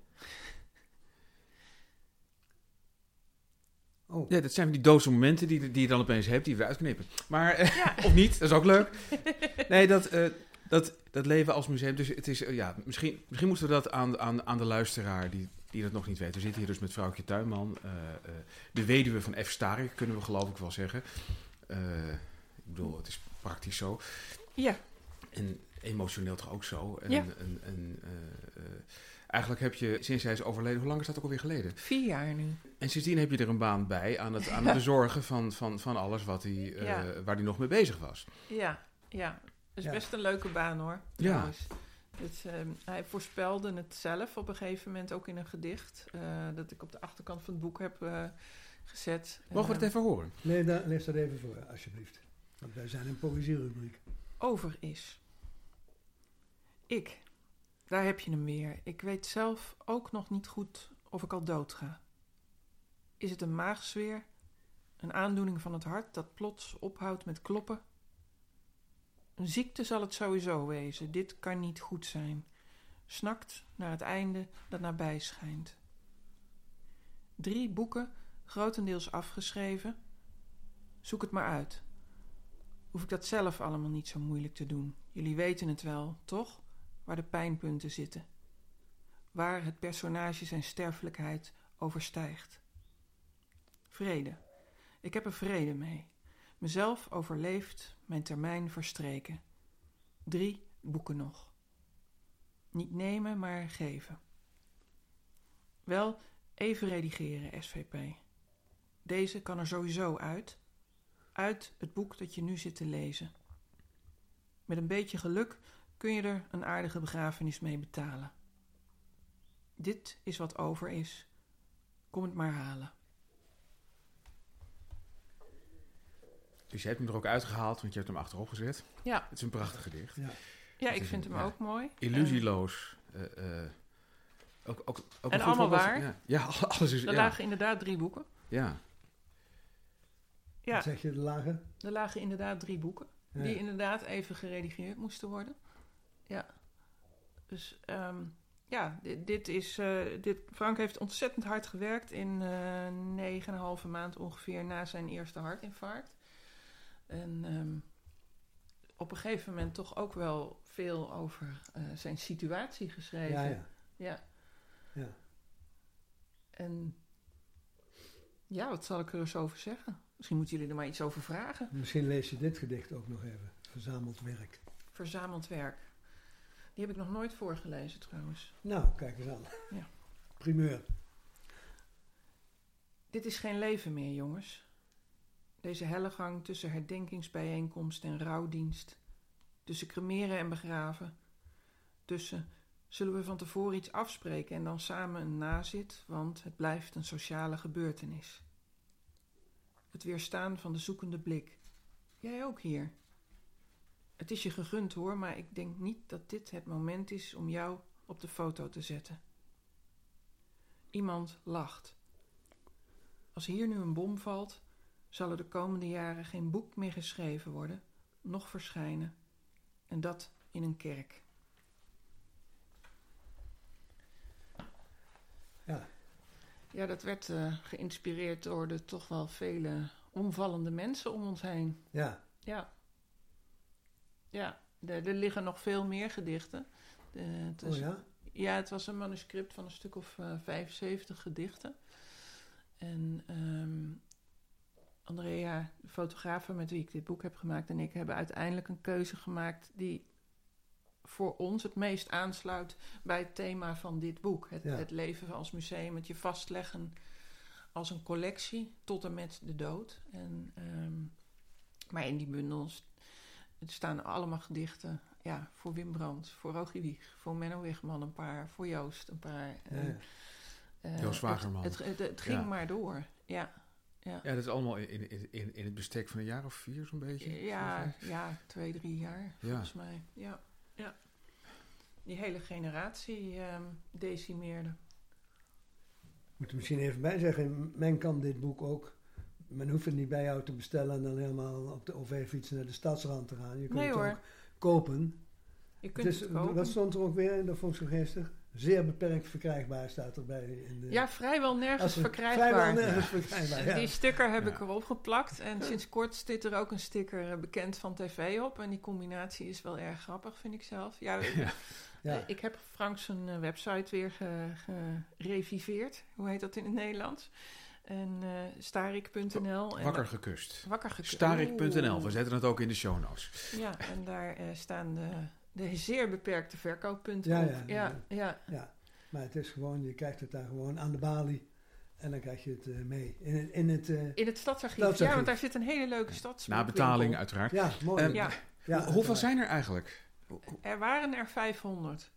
Oh, Ja, dat zijn die doodse momenten die, die je dan opeens hebt, die je eruit knippen. Maar, eh, <laughs> of niet, dat is ook leuk. <laughs> Nee, dat, eh, dat, dat leven als museum, dus het is, eh, ja, misschien, misschien moeten we dat aan, aan, aan de luisteraar die, die dat nog niet weet. We zitten hier dus met vrouwtje Tuinman, eh, eh, de weduwe van F. Starik, kunnen we geloof ik wel zeggen. Ik bedoel, het is praktisch zo. ja, En emotioneel toch ook zo. En, Ja. en, en, eigenlijk heb je, sinds hij is overleden, hoe lang is dat ook alweer geleden? vier jaar nu. En sindsdien heb je er een baan bij aan het, aan het <laughs> bezorgen van, van, van alles wat hij, Ja. waar hij nog mee bezig was. Ja, ja. Dat is Ja. best een leuke baan hoor. Ja. ehm, hij voorspelde het zelf op een gegeven moment ook in een gedicht. eh, dat ik op de achterkant van het boek heb eh, gezet. Mogen we het Ehm, even horen? lees, dat, lees dat even voor, alsjeblieft. Want wij zijn een poëzierubriek. over is. Ik, daar heb je hem weer. Ik weet zelf ook nog niet goed of ik al dood ga. Is het een maagzweer? Een aandoening van het hart dat plots ophoudt met kloppen? Een ziekte zal het sowieso wezen. Dit kan niet goed zijn. Snakt naar het einde dat nabij schijnt. Drie boeken, grotendeels afgeschreven. Zoek het maar uit hoef ik dat zelf allemaal niet zo moeilijk te doen. Jullie weten het wel, toch? waar de pijnpunten zitten, waar het personage zijn sterfelijkheid overstijgt. Vrede. Ik heb er vrede mee. Mezelf overleefd, mijn termijn verstreken. Drie boeken nog. Niet nemen, maar geven. Wel even redigeren, SVP. Deze kan er sowieso uit. Uit het boek dat je nu zit te lezen. Met een beetje geluk kun je er een aardige begrafenis mee betalen. Dit is wat over is. Kom het maar halen. Dus je hebt hem er ook uitgehaald, want je hebt hem achterop gezet. Ja, Het is een prachtig gedicht. Ja. ja ik vind een- hem ja. ook mooi. Illusieloos. eh, eh, ook, ook, ook En allemaal voorbeeld- waar? Ja, <laughs> ja alles is... Er Ja, lagen inderdaad drie boeken. ja. Ja, Wat zeg je, de lage? er lagen inderdaad drie boeken. Ja. Die inderdaad even geredigeerd moesten worden. Ja. Dus ehm, ja, dit, dit is. eh, dit, Frank heeft ontzettend hard gewerkt in eh negen en een halve maand ongeveer na zijn eerste hartinfarct. En ehm, op een gegeven moment toch ook wel veel over eh, zijn situatie geschreven. Ja, ja. ja. ja. En ja, wat zal ik er eens over zeggen? Misschien moeten jullie er maar iets over vragen. Misschien lees je dit gedicht ook nog even. Verzameld werk. Verzameld werk. Die heb ik nog nooit voorgelezen trouwens. Nou, kijk eens aan. Ja. Primeur. Dit is geen leven meer, jongens. Deze hellegang tussen herdenkingsbijeenkomst en rouwdienst. Tussen cremeren en begraven. Tussen zullen we van tevoren iets afspreken en dan samen een nazit, want het blijft een sociale gebeurtenis. Het weerstaan van de zoekende blik. Jij ook hier. Het is je gegund hoor, maar ik denk niet dat dit het moment is om jou op de foto te zetten. Iemand lacht. Als hier nu een bom valt, zal er de komende jaren geen boek meer geschreven worden, noch verschijnen. En dat in een kerk. Ja. Ja, dat werd eh, geïnspireerd door de toch wel vele omvallende mensen om ons heen. Ja. Ja. Ja, er, er liggen nog veel meer gedichten. De, het is- Oh ja? Ja, het was een manuscript van een stuk of eh 75 gedichten. En ehm Andrea, de fotografe met wie ik dit boek heb gemaakt, en ik hebben uiteindelijk een keuze gemaakt die voor ons het meest aansluit bij het thema van dit boek. Het, Ja. het leven als museum, het je vastleggen als een collectie tot en met de dood. En, ehm, maar in die bundels het staan allemaal gedichten ja, voor Wim Brandt, voor Rogie Wieg, voor Menno Wigman een paar, voor Joost een paar. Ja, eh, Joost Wagerman. Het, het, het, het ging Ja. maar door, ja. Ja, ja, dat is allemaal in, in, in, in het bestek van een jaar of vier zo'n beetje. ja, ja, twee, drie jaar Ja. volgens mij. Ja, ja. Die hele generatie ehm, decimeerde. Ik moet er misschien even bij zeggen, men kan dit boek ook... Men hoeft het niet bij jou te bestellen en dan helemaal op de OV-fiets naar de stadsrand te gaan. Je kunt Nee, het hoor. ook kopen. Je kunt Het is, het kopen. wat stond er ook weer in? Dat vond ik zo geestig. Zeer beperkt verkrijgbaar staat erbij. In de, Ja, vrijwel nergens verkrijgbaar. Vrijwel nergens verkrijgbaar, ja. Die sticker heb Ja. ik erop geplakt. En sinds kort zit er ook een sticker eh, bekend van tv op. En die combinatie is wel erg grappig, vind ik zelf. Ja, <laughs> Ja. Ja. eh, ik heb Frank zijn eh, website weer ge- gereviveerd. Hoe heet dat in het Nederlands? En eh starik.nl. en Wakker wa- gekust. wakker gekust. Starik.nl, we zetten het ook in de show notes. Ja, en daar eh, staan de, de zeer beperkte verkooppunten Ja, op. ja, ja, ja. Ja, maar het is gewoon, je krijgt het daar gewoon aan de balie en dan krijg je het eh, mee. In het, in het eh, In het stadsarchief. Stadsarchief. Ja, want daar zit een hele leuke stadsboek. Na betaling uiteraard. ja, mooi. Ehm, Ja, ja, Hoe- hoeveel uiteraard. zijn er eigenlijk? Er waren er 500.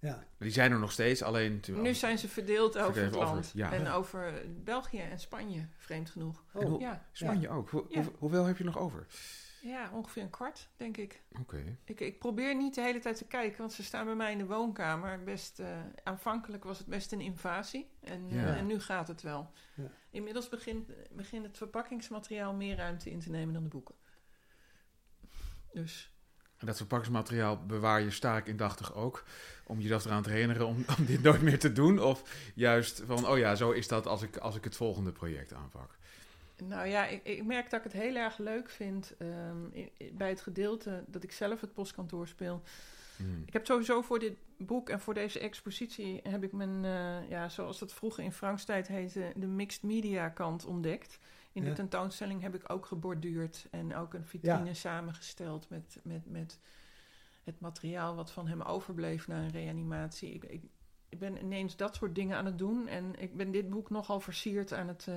Ja, Die zijn er nog steeds, alleen... Nu zijn ze verdeeld over het over land. ja. En Ja. over België en Spanje, vreemd genoeg. oh, hoe- Ja, Spanje ook. Hoe- Ja. hoe- hoeveel heb je nog over? Ja, ongeveer een kwart, denk ik. Oké. ik. Ik probeer niet de hele tijd te kijken, want ze staan bij mij in de woonkamer. Best, eh, aanvankelijk was het best een invasie. En, eh, Ja. en nu gaat het wel. Ja. Inmiddels begint, begint het verpakkingsmateriaal meer ruimte in te nemen dan de boeken. Dus En dat verpakkingsmateriaal bewaar je sterk indachtig ook. Om jezelf eraan te herinneren om, om dit nooit meer te doen. Of juist van, oh ja, zo is dat als ik, als ik het volgende project aanpak. Nou ja, ik, ik merk dat ik het heel erg leuk vind ehm, bij het gedeelte dat ik zelf het postkantoor speel. Hmm. Ik heb sowieso voor dit boek en voor deze expositie heb ik mijn, eh, ja, zoals dat vroeger in Franks tijd heette, de mixed media kant ontdekt. In Ja. de tentoonstelling heb ik ook geborduurd en ook een vitrine Ja. samengesteld met, met, met het materiaal wat van hem overbleef na een reanimatie. Ik, ik, ik ben ineens dat soort dingen aan het doen en ik ben dit boek nogal versierd aan het eh,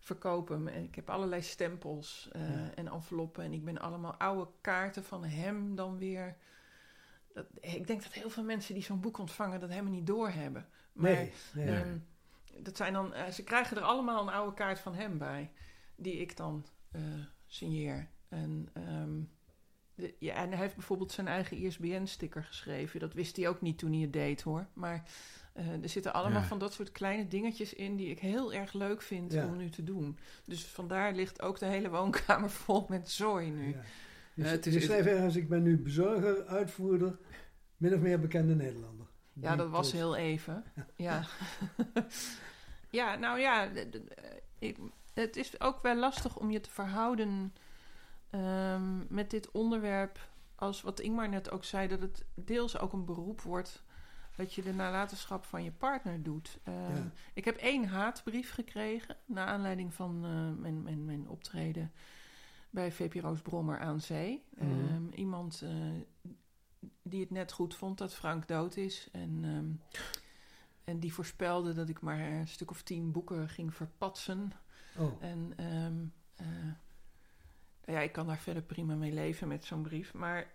verkopen. En Ik heb allerlei stempels eh, Ja. en enveloppen en ik ben allemaal oude kaarten van hem dan weer. Dat, ik denk dat heel veel mensen die zo'n boek ontvangen dat helemaal niet doorhebben. Maar Nee, ehm, dat zijn dan, eh, ze krijgen er allemaal een oude kaart van hem bij, die ik dan eh, signeer. En, ehm, ja, en hij heeft bijvoorbeeld zijn eigen ISBN-sticker geschreven. Dat wist hij ook niet toen hij het deed hoor. Maar eh, er zitten allemaal Ja. van dat soort kleine dingetjes in die ik heel erg leuk vind Ja. om nu te doen. Dus vandaar ligt ook de hele woonkamer <laughs> vol met zooi nu. Ja. Je, Eh, het is- je schreef ergens, ik ben nu bezorger, uitvoerder, min of meer bekende Nederlander. Ja, dat was heel even. <laughs> Ja, ja nou ja, ik, het is ook wel lastig om je te verhouden ehm, met dit onderwerp. Als wat Ingmar net ook zei, dat het deels ook een beroep wordt dat je de nalatenschap van je partner doet. Ehm, Ja. Ik heb één haatbrief gekregen naar aanleiding van eh, mijn, mijn, mijn optreden bij VPRO's Brommer aan Zee. Mhm. Ehm, iemand eh, die het net goed vond dat Frank dood is. En, en die voorspelde dat ik maar een stuk of tien boeken ging verpatsen. Oh, En eh, nou ja, ik kan daar verder prima mee leven met zo'n brief. Maar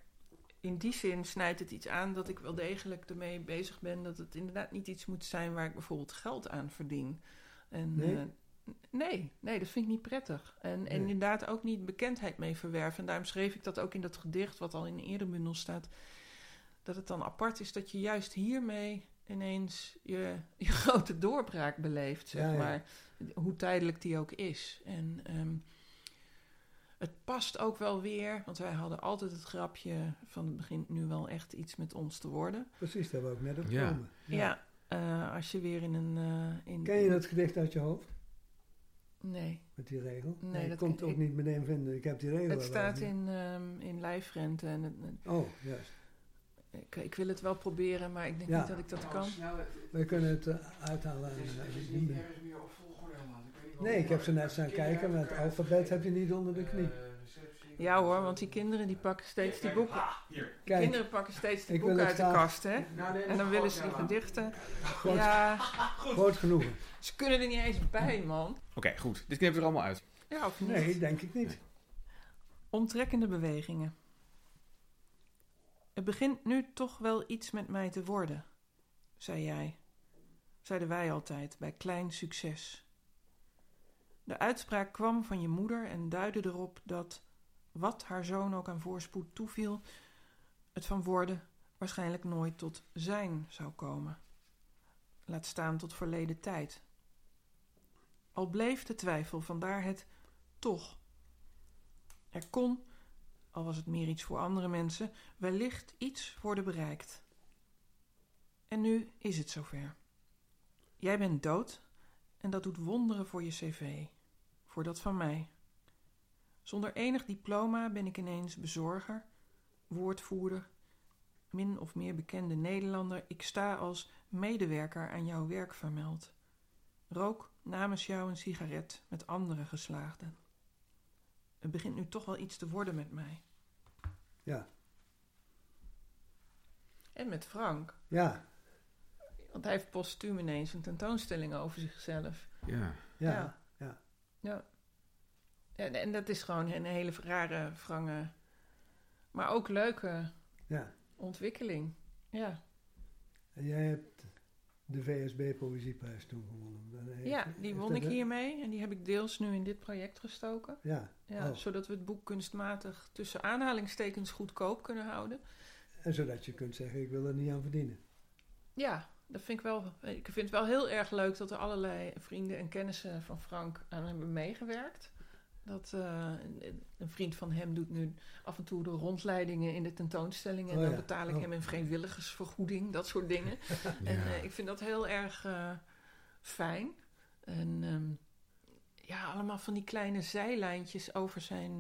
in die zin snijdt het iets aan dat ik wel degelijk ermee bezig ben dat het inderdaad niet iets moet zijn waar ik bijvoorbeeld geld aan verdien. En, Nee? eh, nee, nee, dat vind ik niet prettig. En, en inderdaad ook niet bekendheid mee verwerven. En daarom schreef ik dat ook in dat gedicht, wat al in een eerder bundel staat. Dat het dan apart is dat je juist hiermee ineens je, <laughs> je grote doorbraak beleeft, zeg Ja, ja. maar. Hoe tijdelijk die ook is. En ehm, het past ook wel weer, want wij hadden altijd het grapje van het begint nu wel echt iets met ons te worden. precies, daar wou ik net op Ja. komen. Ja, eh, als je weer in een... eh, in, Ken je dat gedicht uit je hoofd, Nee, met die regel? Nee, ik dat het ken ook ik- niet meteen vinden. Ik heb die regel het staat in, ehm in lijfrente en het, Oh, juist. ik, ik wil het wel proberen, maar ik denk Ja. niet dat ik dat kan. Wij kunnen het eh, uithalen. aan, eh, die- meer op volgorde laten. Nee, ik heb ze net staan kijken, maar het alfabet heb je niet onder de knie. Ja hoor, want die kinderen die pakken steeds die boeken. Kijk, Kinderen pakken steeds die boeken uit de kast, hè? En dan willen ze die gedichten. Ja, groot genoegen. ze kunnen er niet eens bij, man. Oké, goed. Dit knipt er allemaal uit. Ja, of niet? Nee, denk ik niet. Omtrekkende bewegingen. Het begint nu toch wel iets met mij te worden, zei jij. Zeiden wij altijd bij klein succes. De uitspraak kwam van je moeder en duidde erop dat, wat haar zoon ook aan voorspoed toeviel, het van worden waarschijnlijk nooit tot zijn zou komen. Laat staan tot verleden tijd. Al bleef de twijfel, vandaar het toch. Er kon, al was het meer iets voor andere mensen, wellicht iets worden bereikt. En nu is het zover. Jij bent dood en dat doet wonderen voor je cv, voor dat van mij. Zonder enig diploma ben ik ineens bezorger, woordvoerder, min of meer bekende Nederlander. Ik sta als medewerker aan jouw werk vermeld. Rook namens jou een sigaret met andere geslaagden. Het begint nu toch wel iets te worden met mij. Ja, En met Frank. ja, Want hij heeft postuum ineens een tentoonstelling over zichzelf. Ja. ja. Ja. Ja. En, en dat is gewoon een hele rare, wrange, maar ook leuke ja. ontwikkeling. Ja, En jij hebt de VSB Poëzieprijs toen gewonnen. Heeft- ja die won ik hiermee en die heb ik deels nu in dit project gestoken. Ja, Ja, Oh. Zodat we het boek kunstmatig tussen aanhalingstekens goedkoop kunnen houden. en zodat je kunt zeggen, ik wil er niet aan verdienen. Ja, dat vind ik wel. Ik vind het wel heel erg leuk dat er allerlei vrienden en kennissen van Frank aan hebben meegewerkt. Dat eh, een, vriend van hem doet nu af en toe de rondleidingen in de tentoonstelling. En Oh dan ja, betaal ik oh. hem een vrijwilligersvergoeding, dat soort dingen. <laughs> En eh, ik vind dat heel erg eh, fijn. En ehm, ja, allemaal van die kleine zijlijntjes over zijn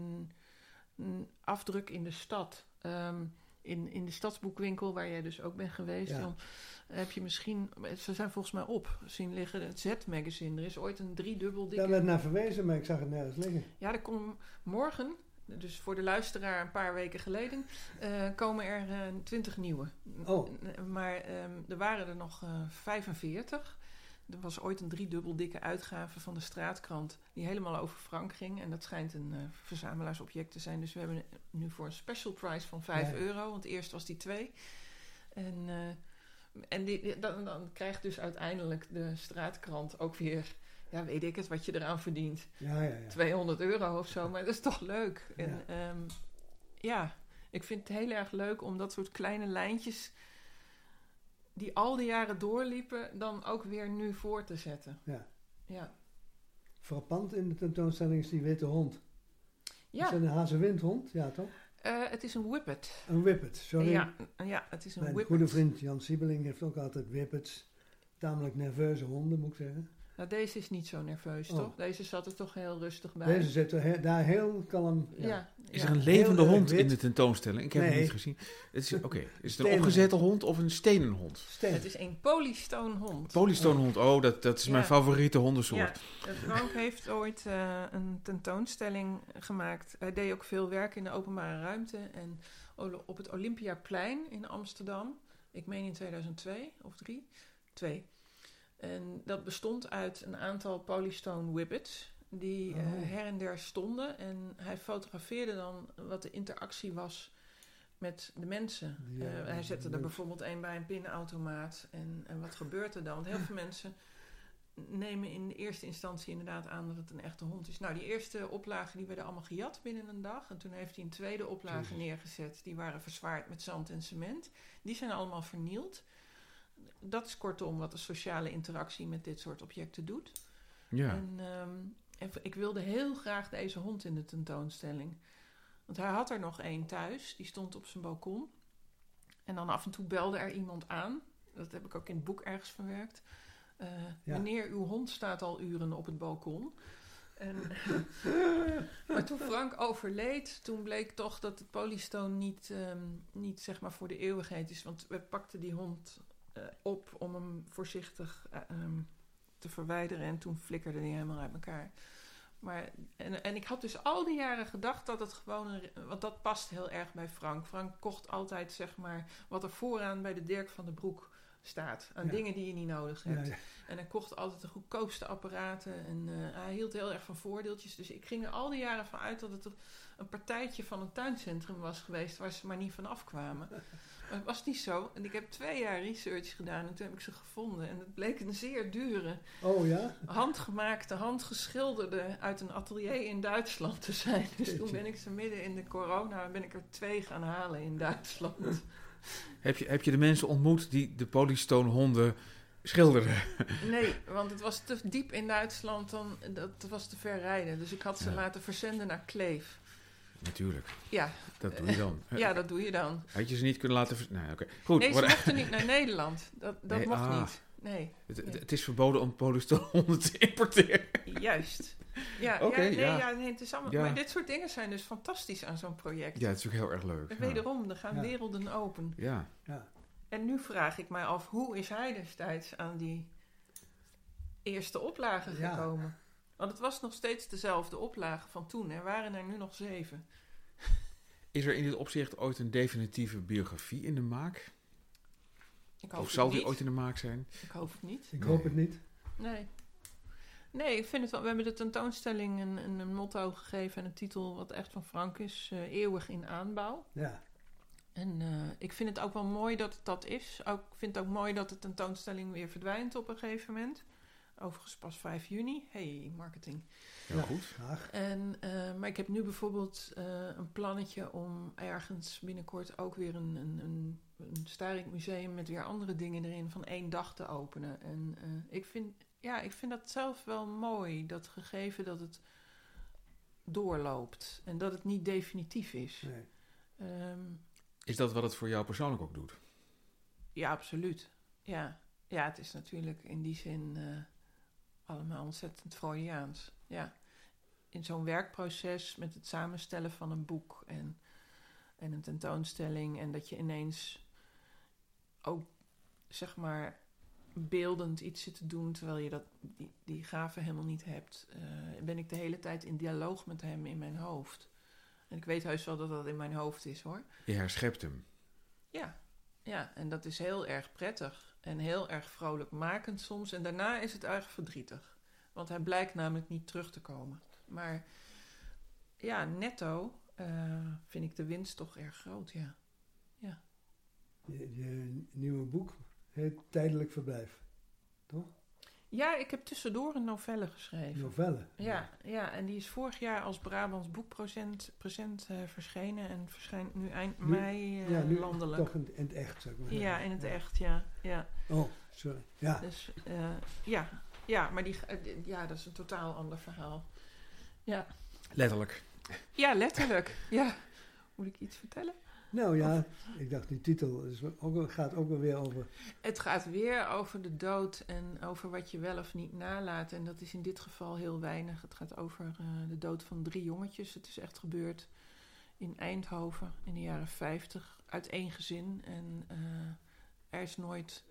mm, afdruk in de stad. Ehm, in, in de stadsboekwinkel, waar jij dus ook bent geweest, Ja. dan heb je misschien, ze zijn volgens mij op, zien liggen, het Z-magazine. Er is ooit een driedubbel dikke... Daar werd naar verwezen, maar ik zag het nergens liggen. Ja, er komen morgen, dus voor de luisteraar een paar weken geleden, eh, komen er eh, twintig nieuwe. Oh. Maar ehm, er waren er nog eh 45. Er was ooit een driedubbel dikke uitgave van de straatkrant die helemaal over Frank ging. En dat schijnt een eh, verzamelaarsobject te zijn. Dus we hebben nu voor een special price van 5 Ja. euro, want eerst was die 2. En, eh, en die, dan, dan krijgt dus uiteindelijk de straatkrant ook weer, ja weet ik het, wat je eraan verdient. Ja, ja, ja. 200 euro of zo, maar dat is toch leuk. En Ja. ja, ja ik vind het heel erg leuk om dat soort kleine lijntjes die al die jaren doorliepen, dan ook weer nu voor te zetten. Ja. Ja. Frappant in de tentoonstelling is die witte hond. Is Ja, dat een hazewindhond? Ja, toch? eh, het is een whippet. Een whippet, sorry. Ja, ja, het is een Mijn whippet. goede vriend Jan Siebeling heeft ook altijd whippets. Tamelijk nerveuze honden, moet ik zeggen. Nou, deze is niet zo nerveus, Oh. toch? Deze zat er toch heel rustig bij. Deze zit er he- daar heel kalm. ja. Ja. Is ja. er een levende Heel erg hond in de tentoonstelling? Ik heb Nee. hem niet gezien. Oké, is het een Stenen. opgezette hond of een stenen hond? Steen. Het is een polystone hond. Polystone oh, dat, dat is mijn favoriete hondensoort. Ja, eh, Frank heeft ooit eh, een tentoonstelling gemaakt. Hij deed ook veel werk in de openbare ruimte. En op het Olympiaplein in Amsterdam. Ik meen in 2002 of 3. Twee. En dat bestond uit een aantal polystone whippets. Die eh, Oh. her en der stonden. En hij fotografeerde dan wat de interactie was met de mensen. Eh, hij zette er bijvoorbeeld een bij een pinautomaat. En, en wat gebeurt er dan? Want heel veel <laughs> mensen nemen in de eerste instantie inderdaad aan dat het een echte hond is. Nou, die eerste oplagen die werden allemaal gejat binnen een dag. En toen heeft hij een tweede oplage neergezet. Die waren verzwaard met zand en cement. Die zijn allemaal vernield. Dat is kortom wat de sociale interactie met dit soort objecten doet. Ja. En, ehm, en ik wilde heel graag deze hond in de tentoonstelling. Want hij had er nog één thuis, die stond op zijn balkon. En dan af en toe belde er iemand aan. Dat heb ik ook in het boek ergens verwerkt. Eh, Ja. Meneer, uw hond staat al uren op het balkon. En, <laughs> maar toen Frank overleed, toen bleek toch dat het polystone niet, ehm, niet zeg maar voor de eeuwigheid is. Want we pakten die hond eh, op om hem voorzichtig eh, ehm, te verwijderen. En toen flikkerde hij helemaal uit elkaar. Maar, en, en ik had dus al die jaren gedacht dat het gewoon... Een, want dat past heel erg bij Frank. Frank kocht altijd, zeg maar, wat er vooraan bij de Dirk van den Broek staat. Aan Ja. dingen die je niet nodig hebt. En hij kocht altijd de goedkoopste apparaten. En eh, hij hield heel erg van voordeeltjes. Dus ik ging er al die jaren van uit dat het een partijtje van een tuincentrum was geweest... waar ze maar niet van afkwamen. Maar het was niet zo. En ik heb twee jaar research gedaan en toen heb ik ze gevonden. En het bleek een zeer dure, Oh ja? handgemaakte, handgeschilderde uit een atelier in Duitsland te zijn. Dus toen ben ik ze midden in de corona, ben ik er twee gaan halen in Duitsland. Heb, je, heb je de mensen ontmoet die de polystone honden schilderden? Nee, want het was te diep in Duitsland, dan, dat was te ver rijden. Dus ik had ze Ja. laten verzenden naar Kleef. Natuurlijk, Ja, dat doe je dan. ja, dat doe je dan. Had je ze niet kunnen laten... Nee, oké. Goed, Nee, ze mochten niet naar <laughs> Nederland. Dat, dat Nee, mocht ah. niet. Nee, het, is verboden om polystone honden <laughs> te importeren. juist. Ja, ja, nee, ja. ja. nee, het is allemaal, Ja. Maar dit soort dingen zijn dus fantastisch aan zo'n project. Ja, het is ook heel erg leuk. En. Wederom, er gaan Ja. werelden open. Ja. Ja. En nu vraag ik mij af, hoe is hij destijds aan die eerste oplage Ja. gekomen? Want het was nog steeds dezelfde oplage van toen. Er waren er nu nog zeven. Is er in dit opzicht ooit een definitieve biografie in de maak? Ik hoop Of zal die ooit in de maak zijn? Ik hoop het niet. Ik Nee. hoop het niet. Nee. Nee, ik vind het wel. We hebben de tentoonstelling een, een, een motto gegeven en een titel wat echt van Frank is: eh, eeuwig in aanbouw. Ja. En eh, ik vind het ook wel mooi dat het dat is. Ook, ik vind het ook mooi dat de tentoonstelling weer verdwijnt op een gegeven moment. Overigens pas 5 juni. Hey, marketing. Heel Ja. goed. Graag. En, eh, maar ik heb nu bijvoorbeeld eh, een plannetje om ergens binnenkort ook weer een, een, een, een Starik museum met weer andere dingen erin van één dag te openen. En eh, ik, vind, ja, ik vind dat zelf wel mooi, dat gegeven dat het doorloopt en dat het niet definitief is. Nee. Ehm, Is dat wat het voor jou persoonlijk ook doet? ja, absoluut. Ja. ja, het is natuurlijk in die zin eh, allemaal ontzettend Freudiaans. Ja. In zo'n werkproces met het samenstellen van een boek en en een tentoonstelling. En dat je ineens ook, zeg maar, beeldend iets zit te doen terwijl je dat, die, die gave helemaal niet hebt. eh, ben ik de hele tijd in dialoog met hem in mijn hoofd. En ik weet heus wel dat dat in mijn hoofd is hoor. Je herschept hem. Ja, ja, en dat is heel erg prettig en heel erg vrolijkmakend soms. En daarna is het erg verdrietig. Want hij blijkt namelijk niet terug te komen. Maar ja, netto eh, vind ik de winst toch erg groot, ja. Je, je nieuwe boek heet Tijdelijk Verblijf. Toch? Ja, ik heb tussendoor een novelle geschreven. Novelle. Ja, ja, en die is vorig jaar als Brabants boekpresent present, eh, verschenen en verschijnt nu eind Nu- mei eh, ja, nu landelijk. toch in, in het echt, zeg maar. Ja, in het echt, ja. ja. Oh, sorry. Ja, Dus eh, ja. ja, maar die, ja, dat is een totaal ander verhaal. Ja, Letterlijk. ja letterlijk. Ja. Moet ik iets vertellen? Nou ja, ik dacht die titel is ook, gaat ook wel weer over... Het gaat weer over de dood en over wat je wel of niet nalaat. En dat is in dit geval heel weinig. Het gaat over eh, de dood van drie jongetjes. Het is echt gebeurd in Eindhoven in de jaren 50 uit één gezin. En eh, er is nooit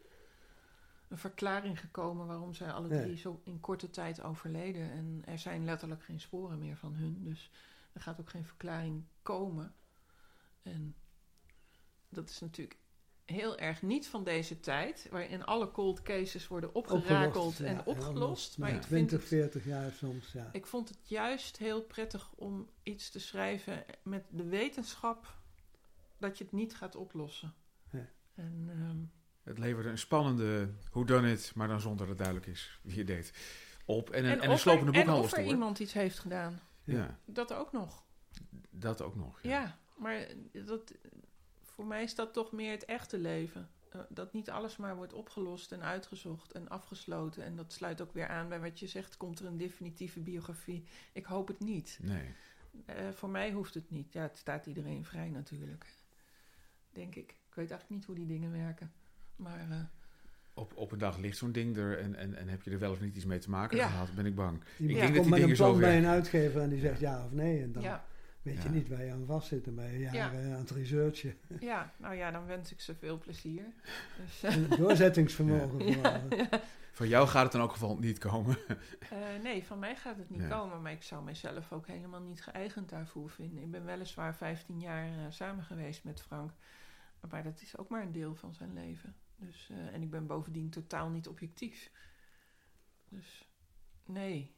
een verklaring gekomen waarom zij alle drie zo in korte tijd overleden. En er zijn letterlijk geen sporen meer van hun. Dus er gaat ook geen verklaring komen. En dat is natuurlijk heel erg niet van deze tijd, waarin alle cold cases worden opgerakeld ja, en ja, opgelost. Maar ik, vind 20, het, 40 jaar soms, ja. ik vond het juist heel prettig om iets te schrijven met de wetenschap dat je het niet gaat oplossen. Ja. En ehm, Het leverde een spannende whodunit, maar dan zonder dat duidelijk is wie het deed, op. En een, en, of een slopende en of er iemand iets heeft gedaan. Ja, Dat ook nog. dat ook nog. Ja, maar dat, voor mij is dat toch meer het echte leven. Eh, dat niet alles maar wordt opgelost en uitgezocht en afgesloten. En dat sluit ook weer aan bij wat je zegt. Komt er een definitieve biografie? Ik hoop het niet. Nee. Eh, voor mij hoeft het niet. Ja, het staat iedereen vrij natuurlijk. Denk ik. Ik weet eigenlijk niet hoe die dingen werken. Maar eh, Op, op een dag ligt zo'n ding er en, en, en heb je er wel of niet iets mee te maken Ja. gehad, ben ik bang. Iemand denk dat die met een dingen plan zo bij een uitgever en die zegt ja of nee. En dan ja, weet je niet waar je aan vast zit. En ben je jaren aan het researchen. <laughs> ja, nou ja, dan wens ik ze veel plezier. Dus, het <laughs> doorzettingsvermogen <laughs> ja. Van jou gaat het in elk geval niet komen. Eh, nee, van mij gaat het niet Ja. komen, maar ik zou mijzelf ook helemaal niet geëigend daarvoor vinden. Ik ben weliswaar 15 jaar eh, samen geweest met Frank, maar dat is ook maar een deel van zijn leven. Dus, eh, en ik ben bovendien totaal niet objectief. Dus nee.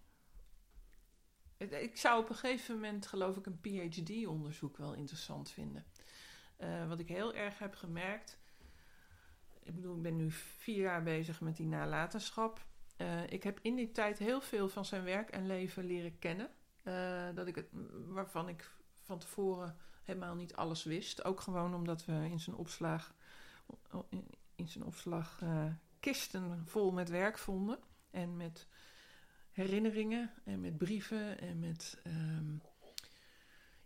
Ik zou op een gegeven moment, geloof ik, een PhD-onderzoek wel interessant vinden. Eh, wat ik heel erg heb gemerkt. Ik bedoel, ik ben nu vier jaar bezig met die nalatenschap. Eh, ik heb in die tijd heel veel van zijn werk en leven leren kennen. Eh, dat ik het, waarvan ik van tevoren helemaal niet alles wist. Ook gewoon omdat we in zijn opslag, in, zijn opslag kisten vol met werk vonden. En met herinneringen en met brieven en met... ehm,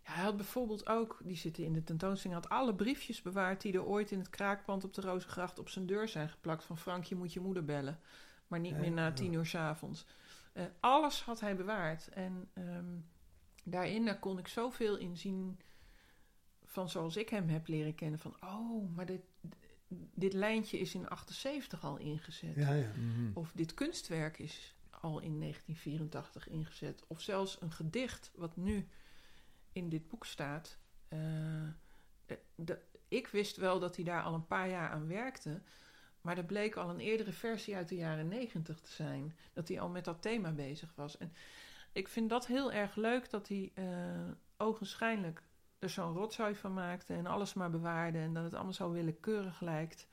ja, hij had bijvoorbeeld ook, die zitten in de tentoonstelling, had alle briefjes bewaard die er ooit in het kraakpand op de Rozengracht op zijn deur zijn geplakt. Van Frank, je moet je moeder bellen. Maar niet Ja, meer na ja. tien uur 's avonds. Eh, alles had hij bewaard. En ehm, daarin daar kon ik zoveel in zien van zoals ik hem heb leren kennen. Van, oh, maar dit, dit lijntje is in 78 al ingezet. Ja, ja. Mhm. Of dit kunstwerk is al in 1984 ingezet. Of zelfs een gedicht wat nu in dit boek staat. Eh, eh, de- ik wist wel dat hij daar al een paar jaar aan werkte. Maar er bleek al een eerdere versie uit de jaren 90 te zijn. Dat hij al met dat thema bezig was. En ik vind dat heel erg leuk dat hij eh ogenschijnlijk er zo'n rotzooi van maakte. En alles maar bewaarde. En dat het allemaal zo willekeurig lijkt.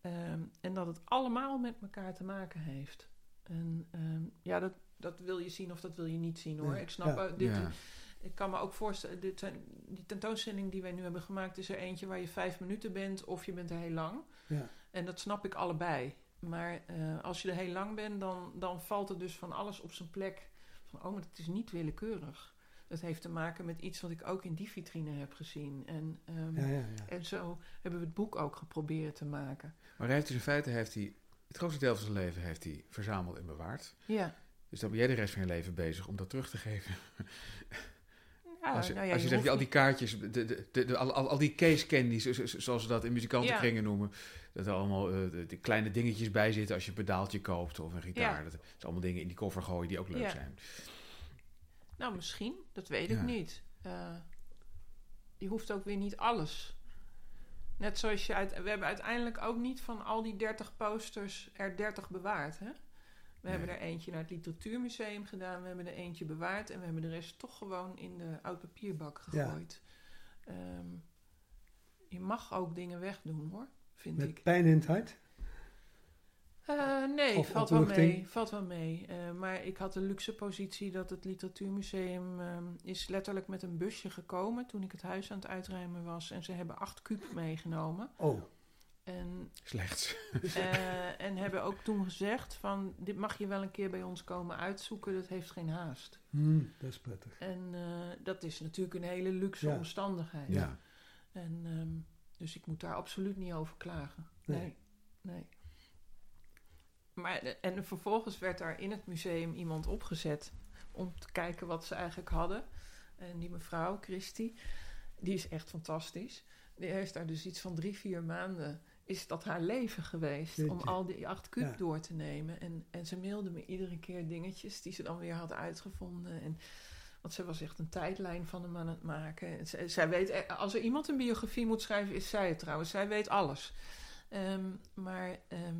Ehm, en dat het allemaal met elkaar te maken heeft. En ehm, ja, dat, dat wil je zien of dat wil je niet zien hoor. Ik snap ja. dit, Ja. ik kan me ook voorstellen, dit zijn, die tentoonstelling die wij nu hebben gemaakt, is er eentje waar je vijf minuten bent of je bent er heel lang. Ja. En dat snap ik allebei. Maar eh, als je er heel lang bent, dan, dan valt er dus van alles op zijn plek. Van, oh, maar het is niet willekeurig. Dat heeft te maken met iets wat ik ook in die vitrine heb gezien. En, ehm, Ja, ja, ja. en zo hebben we het boek ook geprobeerd te maken. Maar hij heeft dus in feite heeft hij, het grootste deel van zijn leven heeft hij verzameld en bewaard. Ja. Dus dan ben jij de rest van je leven bezig om dat terug te geven. Ja, als je, nou ja, als je, je zegt, al die kaartjes, de, de, de, de- al, al, al die case candies, zo- zo- zoals ze dat in muzikantenkringen noemen. Dat er allemaal eh, de, kleine dingetjes bij zitten als je een pedaaltje koopt of een gitaar. Dat zijn allemaal dingen in die koffer gooien die ook leuk Ja. zijn. Nou, misschien. Dat weet ik niet. Eh, je hoeft ook weer niet alles. Net zoals je... Uit, we hebben uiteindelijk ook niet van al die 30 posters er 30 bewaard, hè? We Nee. hebben er eentje naar het Literatuurmuseum gedaan. We hebben er eentje bewaard. En we hebben de rest toch gewoon in de oud-papierbak Ja. gegooid. Ehm, je mag ook dingen wegdoen, hoor. Vind Met ik. pijn in het hart. Eh, nee, Of valt wel mee. Valt wel mee. Eh, maar ik had de luxe positie dat het Literatuurmuseum ehm, is letterlijk met een busje gekomen toen ik het huis aan het uitruimen was. En ze hebben acht kuub meegenomen. Oh, En, Slechts. eh, en hebben ook toen gezegd van dit mag je wel een keer bij ons komen uitzoeken, dat heeft geen haast. hmm, dat is prettig. En dat is natuurlijk een hele luxe Ja. omstandigheid. Ja. En, ehm, dus ik moet daar absoluut niet over klagen. Nee. Nee, nee. Maar, en vervolgens werd daar in het museum iemand opgezet om te kijken wat ze eigenlijk hadden. En die mevrouw, Christy, die is echt fantastisch. Die heeft daar dus iets van drie, vier maanden, is dat haar leven geweest om al die acht Ja. door te nemen. En, en ze mailde me iedere keer dingetjes die ze dan weer had uitgevonden. En, want ze was echt een tijdlijn van hem aan het maken. En zij, zij weet, eh, als er iemand een biografie moet schrijven, is zij het trouwens. Zij weet alles. Ehm, maar, ehm,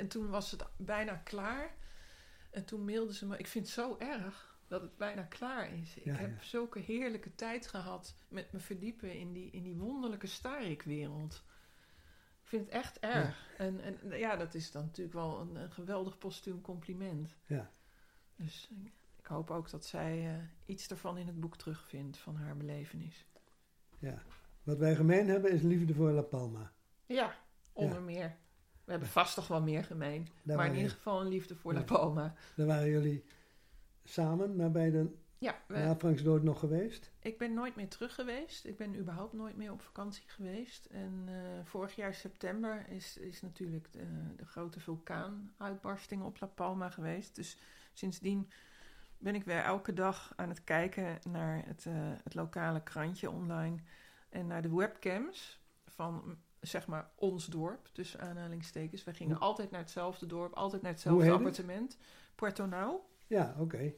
en toen was het bijna klaar. En toen mailde ze me, ik vind het zo erg dat het bijna klaar is. Ik Ja, heb ja. zulke heerlijke tijd gehad met me verdiepen in die, in die wonderlijke Starik-wereld. Ik vind het echt erg. En, en ja, dat is dan natuurlijk wel een, een geweldig postuum compliment. Ja. Dus ik, ik hoop ook dat zij eh, iets ervan in het boek terugvindt van haar belevenis. ja. Wat wij gemeen hebben is liefde voor La Palma. Ja, onder meer. We hebben vast toch wel meer gemeen. Daar maar in ieder geval een liefde voor. La Palma. daar waren jullie samen, maar bij de Ja, we- na Franks dood nog geweest. ik ben nooit meer terug geweest. Ik ben überhaupt nooit meer op vakantie geweest. En eh, vorig jaar september is, is natuurlijk de, de grote vulkaanuitbarsting op La Palma geweest. Dus sindsdien ben ik weer elke dag aan het kijken naar het, eh, het lokale krantje online. En naar de webcams van zeg maar ons dorp, tussen aanhalingstekens. We gingen altijd naar hetzelfde dorp, altijd naar hetzelfde het? appartement. Puerto Nou. Ja, oké.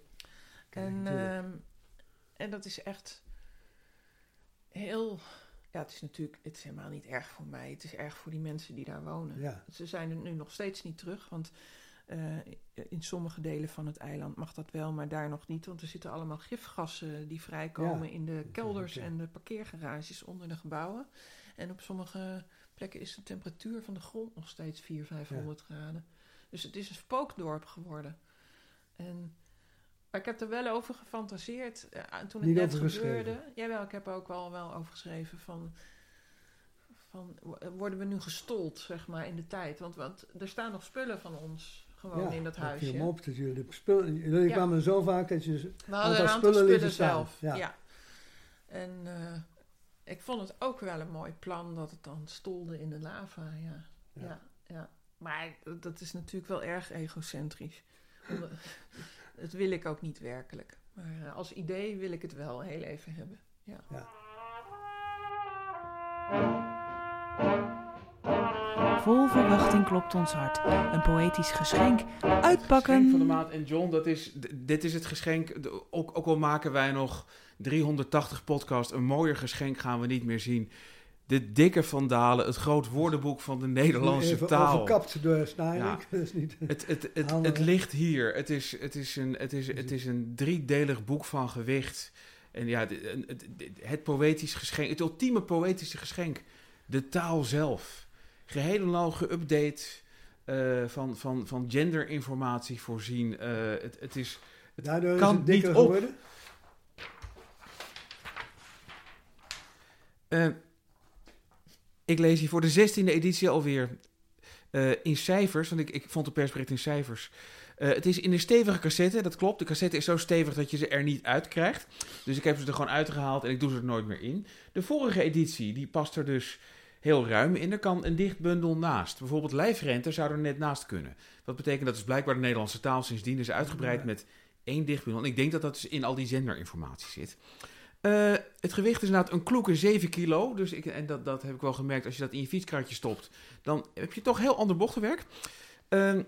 En, ehm, en dat is echt heel. Ja, het is natuurlijk. Het is helemaal niet erg voor mij. Het is erg voor die mensen die daar wonen. ja, Ze zijn er nu nog steeds niet terug. Want eh, in sommige delen van het eiland mag dat wel, maar daar nog niet. Want er zitten allemaal gifgassen die vrijkomen Ja, in de kelders en de parkeergarages onder de gebouwen. En op sommige plekken is de temperatuur van de grond nog steeds 400, 500 graden. Dus het is een spookdorp geworden. En, maar ik heb er wel over gefantaseerd eh, toen het Niet net gebeurde. Jawel, ik heb er ook wel, wel over geschreven van van w- worden we nu gestold, zeg maar, in de tijd? Want, want er staan nog spullen van ons gewoon ja, in dat huisje. op dat jullie spullen, jullie Ja. kwamen zo vaak dat je... We hadden een aantal spullen spullen, zelf. ja. Ja. En eh, ik vond het ook wel een mooi plan dat het dan stolde in de lava. Ja, Ja. ja. ja, Maar dat- is natuurlijk wel erg egocentrisch. <laughs> Dat wil ik ook niet werkelijk. Maar eh, als idee wil ik het wel heel even hebben. Ja. Vol verwachting klopt ons hart. Een poëtisch geschenk. Geschenk Uitpakken. van de maand. En John, dat is, dit is het geschenk. Ook, ook al maken wij nog 380 podcasts, een mooier geschenk gaan we niet meer zien. De dikke Vandalen, het groot woordenboek van de Nederlandse even taal. overkapt door Steinek. Ja. Niet... Het, het, het, ligt hier. Het is, het, is een, het, is, het is een driedelig boek van gewicht. En ja, het, het poëtisch geschenk, het ultieme poëtische geschenk. De taal zelf. Geheel en al geüpdate, eh, van, van, van genderinformatie voorzien. Eh, het, het is... Het Daardoor kan is het dikker niet op. geworden. Eh, ik lees hier voor de zestiende editie alweer eh, in cijfers, want ik, ik vond de persbericht in cijfers. Eh, het is in een stevige cassette, dat klopt. De cassette is zo stevig dat je ze er niet uit krijgt. Dus ik heb ze er gewoon uitgehaald en ik doe ze er nooit meer in. De vorige editie, die past er dus heel ruim in. Er kan een dicht bundel naast. Bijvoorbeeld lijfrente zou er net naast kunnen. Dat betekent dat is blijkbaar de Nederlandse taal sindsdien is uitgebreid Ja. met één dichtbundel. En ik denk dat dat dus in al die zenderinformatie zit. Eh, het gewicht is inderdaad een kloeke 7 kilo. Dus ik, en dat, dat heb ik wel gemerkt. Als je dat in je fietskratje stopt, dan heb je toch heel ander bochtenwerk. Uh,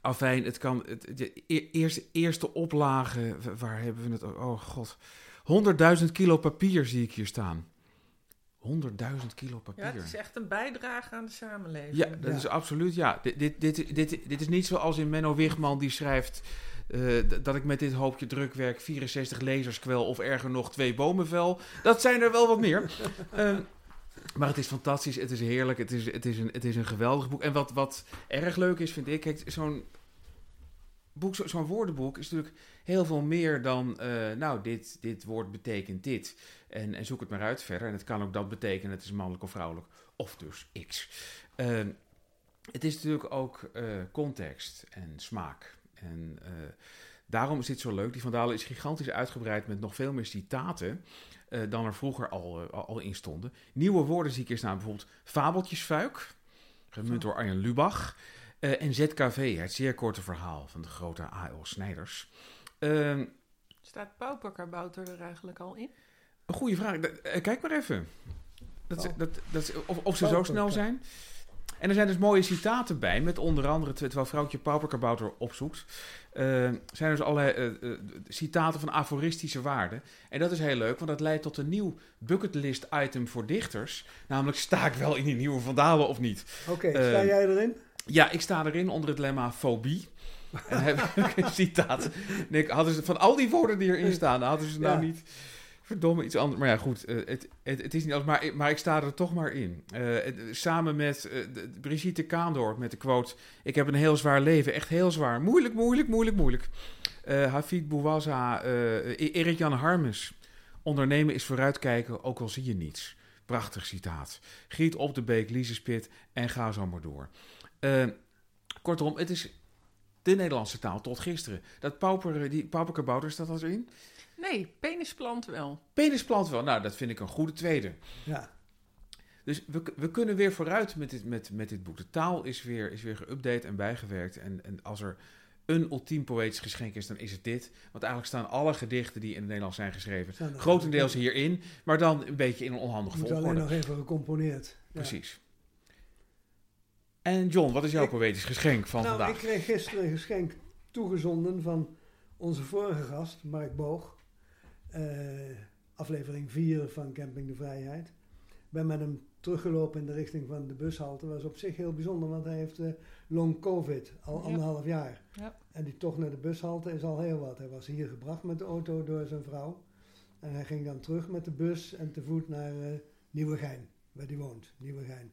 afijn, het kan. Het, de e-, eerste, eerste oplage. Waar hebben we het? Oh god. 100.000 kilo papier zie ik hier staan. 100.000 kilo papier. Ja, het is echt een bijdrage aan de samenleving. Ja, dat is absoluut. Ja. Dit, dit, dit, dit, dit is niet zoals in Menno Wigman die schrijft. Uh, dat ik met dit hoopje drukwerk 64 lezers kwel of erger nog twee bomen vel. Dat zijn er wel wat meer. uh, <laughs> maar het is fantastisch, het is heerlijk, het is, het is, een, het is een geweldig boek. En wat, wat erg leuk is, vind ik, kijk, zo'n boek, zo'n woordenboek is natuurlijk heel veel meer dan, uh, nou, dit, dit woord betekent dit. En, en zoek het maar uit verder. En het kan ook dat betekenen, het is mannelijk of vrouwelijk, of dus X. Uh, het is natuurlijk ook uh, context en smaak. En uh, daarom is dit zo leuk. Die Van Dalen is gigantisch uitgebreid met nog veel meer citaten uh, dan er vroeger al, uh, al in stonden. Nieuwe woorden zie ik hier staan, bijvoorbeeld fabeltjesfuik, gemunt door Arjen Lubach. en ZKV, het zeer korte verhaal van de grote A.L. Snijders. Ehm, Staat pauperkabouter er eigenlijk al in? Een goede vraag. kijk maar even. Dat, oh. dat, dat, of, of ze zo snel zijn. En er zijn dus mooie citaten bij, met onder andere, terwijl vrouwtje Pauperkabouter opzoekt, uh, zijn dus allerlei uh, uh, citaten van aforistische waarde. En dat is heel leuk, want dat leidt tot een nieuw bucketlist item voor dichters. Namelijk, sta ik wel in die nieuwe Vandalen of niet? Oké, okay, sta jij erin? Ja, ik sta erin onder het lemma fobie. en heb ik <laughs> een citaat. Nee, hadden ze, van al die woorden die erin staan, hadden ze nou ja. niet... Verdomme, iets anders. Maar ja, goed, uh, het, het, is niet anders. Maar, maar ik sta er toch maar in. Uh, het, samen met uh, de, Brigitte Kaandor met de quote... Ik heb een heel zwaar leven, echt heel zwaar. Moeilijk, moeilijk, moeilijk, moeilijk. Hafid Bouwaza, Erik-Jan Harmes. Ondernemen is vooruitkijken, ook al zie je niets. Prachtig citaat. Giet op de beek, Lise Spit en ga zo maar door. kortom, het is de Nederlandse taal tot gisteren. Dat pauper, die pauperkabouter, staat dat erin? Nee, penisplant wel. Penisplant wel. Nou, dat vind ik een goede tweede. Ja. Dus we, we kunnen weer vooruit met dit, met, met dit boek. De taal is weer, is weer geüpdate en bijgewerkt. En, en als er een ultiem poëtisch geschenk is, dan is het dit. Want eigenlijk staan alle gedichten die in het Nederlands zijn geschreven, grotendeels hierin, maar dan een beetje in een onhandig volgorde. alleen nog even gecomponeerd. Ja. Precies. En John, wat is jouw ik, poëtisch geschenk van nou, vandaag? Ik kreeg gisteren een geschenk toegezonden van onze vorige gast, Mark Boog. Uh, aflevering 4 van Camping de Vrijheid. Ik ben met hem teruggelopen in de richting van de bushalte. Dat was op zich heel bijzonder, want hij heeft uh, long covid, al ja. anderhalf jaar. Ja. En die tocht naar de bushalte is al heel wat. Hij was hier gebracht met de auto door zijn vrouw. En hij ging dan terug met de bus en te voet naar uh, Nieuwegein, waar hij woont, Nieuwegein.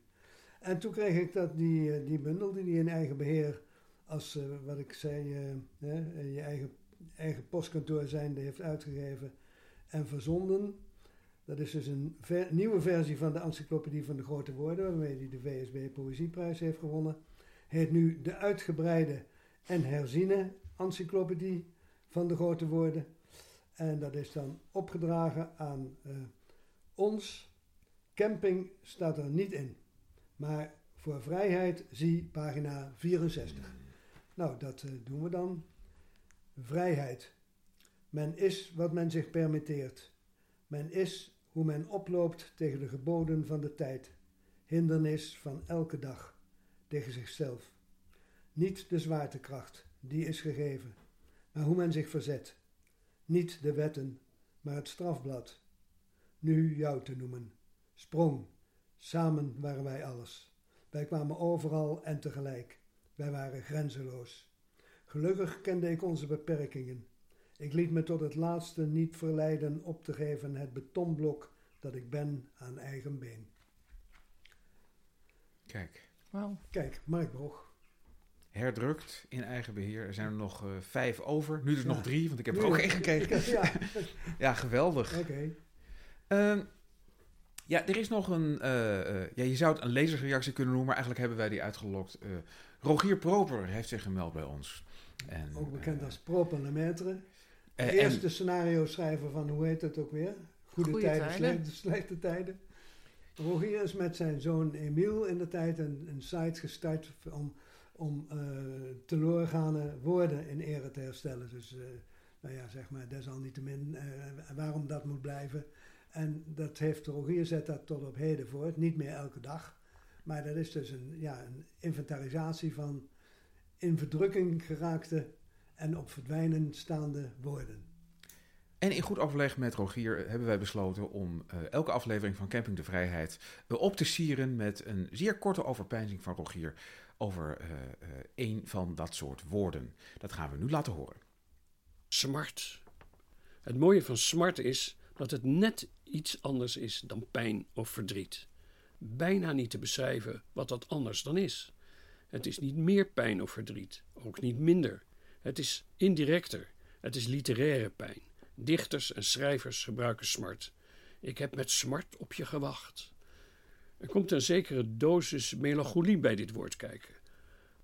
En toen kreeg ik dat die, die bundel die hij in eigen beheer, als wat ik zei, je eigen, eigen postkantoor zijnde heeft uitgegeven en verzonden. Dat is dus een nieuwe versie van de Encyclopedie van de Grote Woorden, waarmee hij de VSB Poëzieprijs heeft gewonnen. Heet nu de uitgebreide en herziene Encyclopedie van de Grote Woorden. En dat is dan opgedragen aan ons. Camping staat er niet in. Maar voor vrijheid zie pagina 64. Nou, dat uh, doen we dan. Vrijheid. Men is wat men zich permitteert. Men is hoe men oploopt tegen de geboden van de tijd, hindernis van elke dag, tegen zichzelf. Niet de zwaartekracht, die is gegeven, maar hoe men zich verzet. Niet de wetten, maar het strafblad. Nu jou te noemen. Sprong, samen waren wij alles. Wij kwamen overal en tegelijk. Wij waren grenzeloos. Gelukkig kende ik onze beperkingen. Ik liet me tot het laatste niet verleiden op te geven het betonblok dat ik ben aan eigen been. Kijk. Wow. Kijk, Mark Boog. Herdrukt in eigen beheer. Er zijn er nog uh, vijf over. Nu dus ja. nog drie, want ik heb er ook één gekregen. Ja, <laughs> ja geweldig. Oké. Okay. Uh, ja, er is nog een... Uh, ja, je zou het een lezersreactie kunnen noemen, maar eigenlijk hebben wij die uitgelokt. Rogier Proper heeft zich gemeld bij ons. En, ook bekend als Proper Lemaitre. De eerste en, scenario schrijver van, hoe heet het ook weer? Goede, Goede tijden, tijden. Slechte, slechte, tijden. Rogier is met zijn zoon Emiel in de tijd een, een site gestart om, om uh, teloorgane woorden in ere te herstellen. Dus uh, nou ja, zeg maar, desalniettemin uh, waarom dat moet blijven. En dat heeft Rogier zet dat tot op heden voor, niet meer elke dag. Maar dat is dus een, ja, een inventarisatie van in verdrukking geraakte en op verdwijnen staande woorden. En in goed overleg met Rogier hebben wij besloten om uh, elke aflevering van Camping de Vrijheid uh, op te sieren met een zeer korte overpeinzing van Rogier over uh, een van dat soort woorden. Dat gaan we nu laten horen. Smart. Het mooie van smart is dat het net iets anders is dan pijn of verdriet. Bijna niet te beschrijven wat dat anders dan is. Het is niet meer pijn of verdriet, ook niet minder. Het is indirecter. Het is literaire pijn. Dichters en schrijvers gebruiken smart. Ik heb met smart op je gewacht. Er komt een zekere dosis melancholie bij dit woord kijken.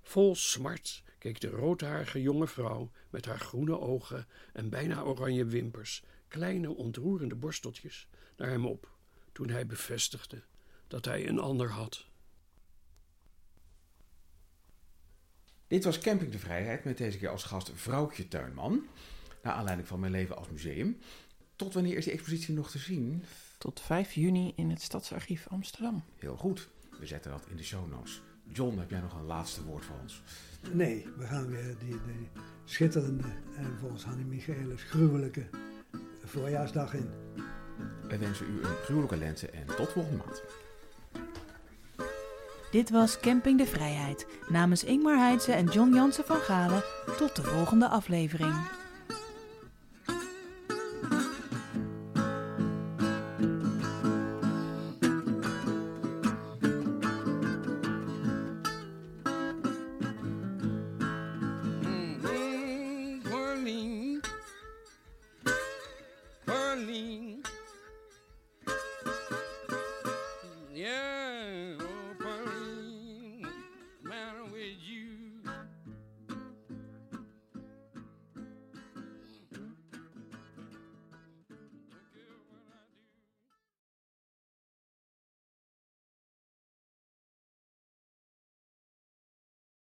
Vol smart keek de roodharige jonge vrouw met haar groene ogen en bijna oranje wimpers, kleine ontroerende borsteltjes, naar hem op toen hij bevestigde dat hij een ander had. Dit was Camping de Vrijheid met deze keer als gast Vrouwtje Tuinman. Naar aanleiding van mijn leven als museum. Tot wanneer is die expositie nog te zien? Tot 5 juni in het Stadsarchief Amsterdam. Heel goed. We zetten dat in de show notes. John, heb jij nog een laatste woord voor ons? Nee, we gaan weer die, die schitterende en volgens Hanni Michaelis gruwelijke voorjaarsdag in. Wij wensen u een gruwelijke lente en tot volgende maand. Dit was Camping de Vrijheid. Namens Ingmar Heidse en John Jansen van Galen. Tot de volgende aflevering.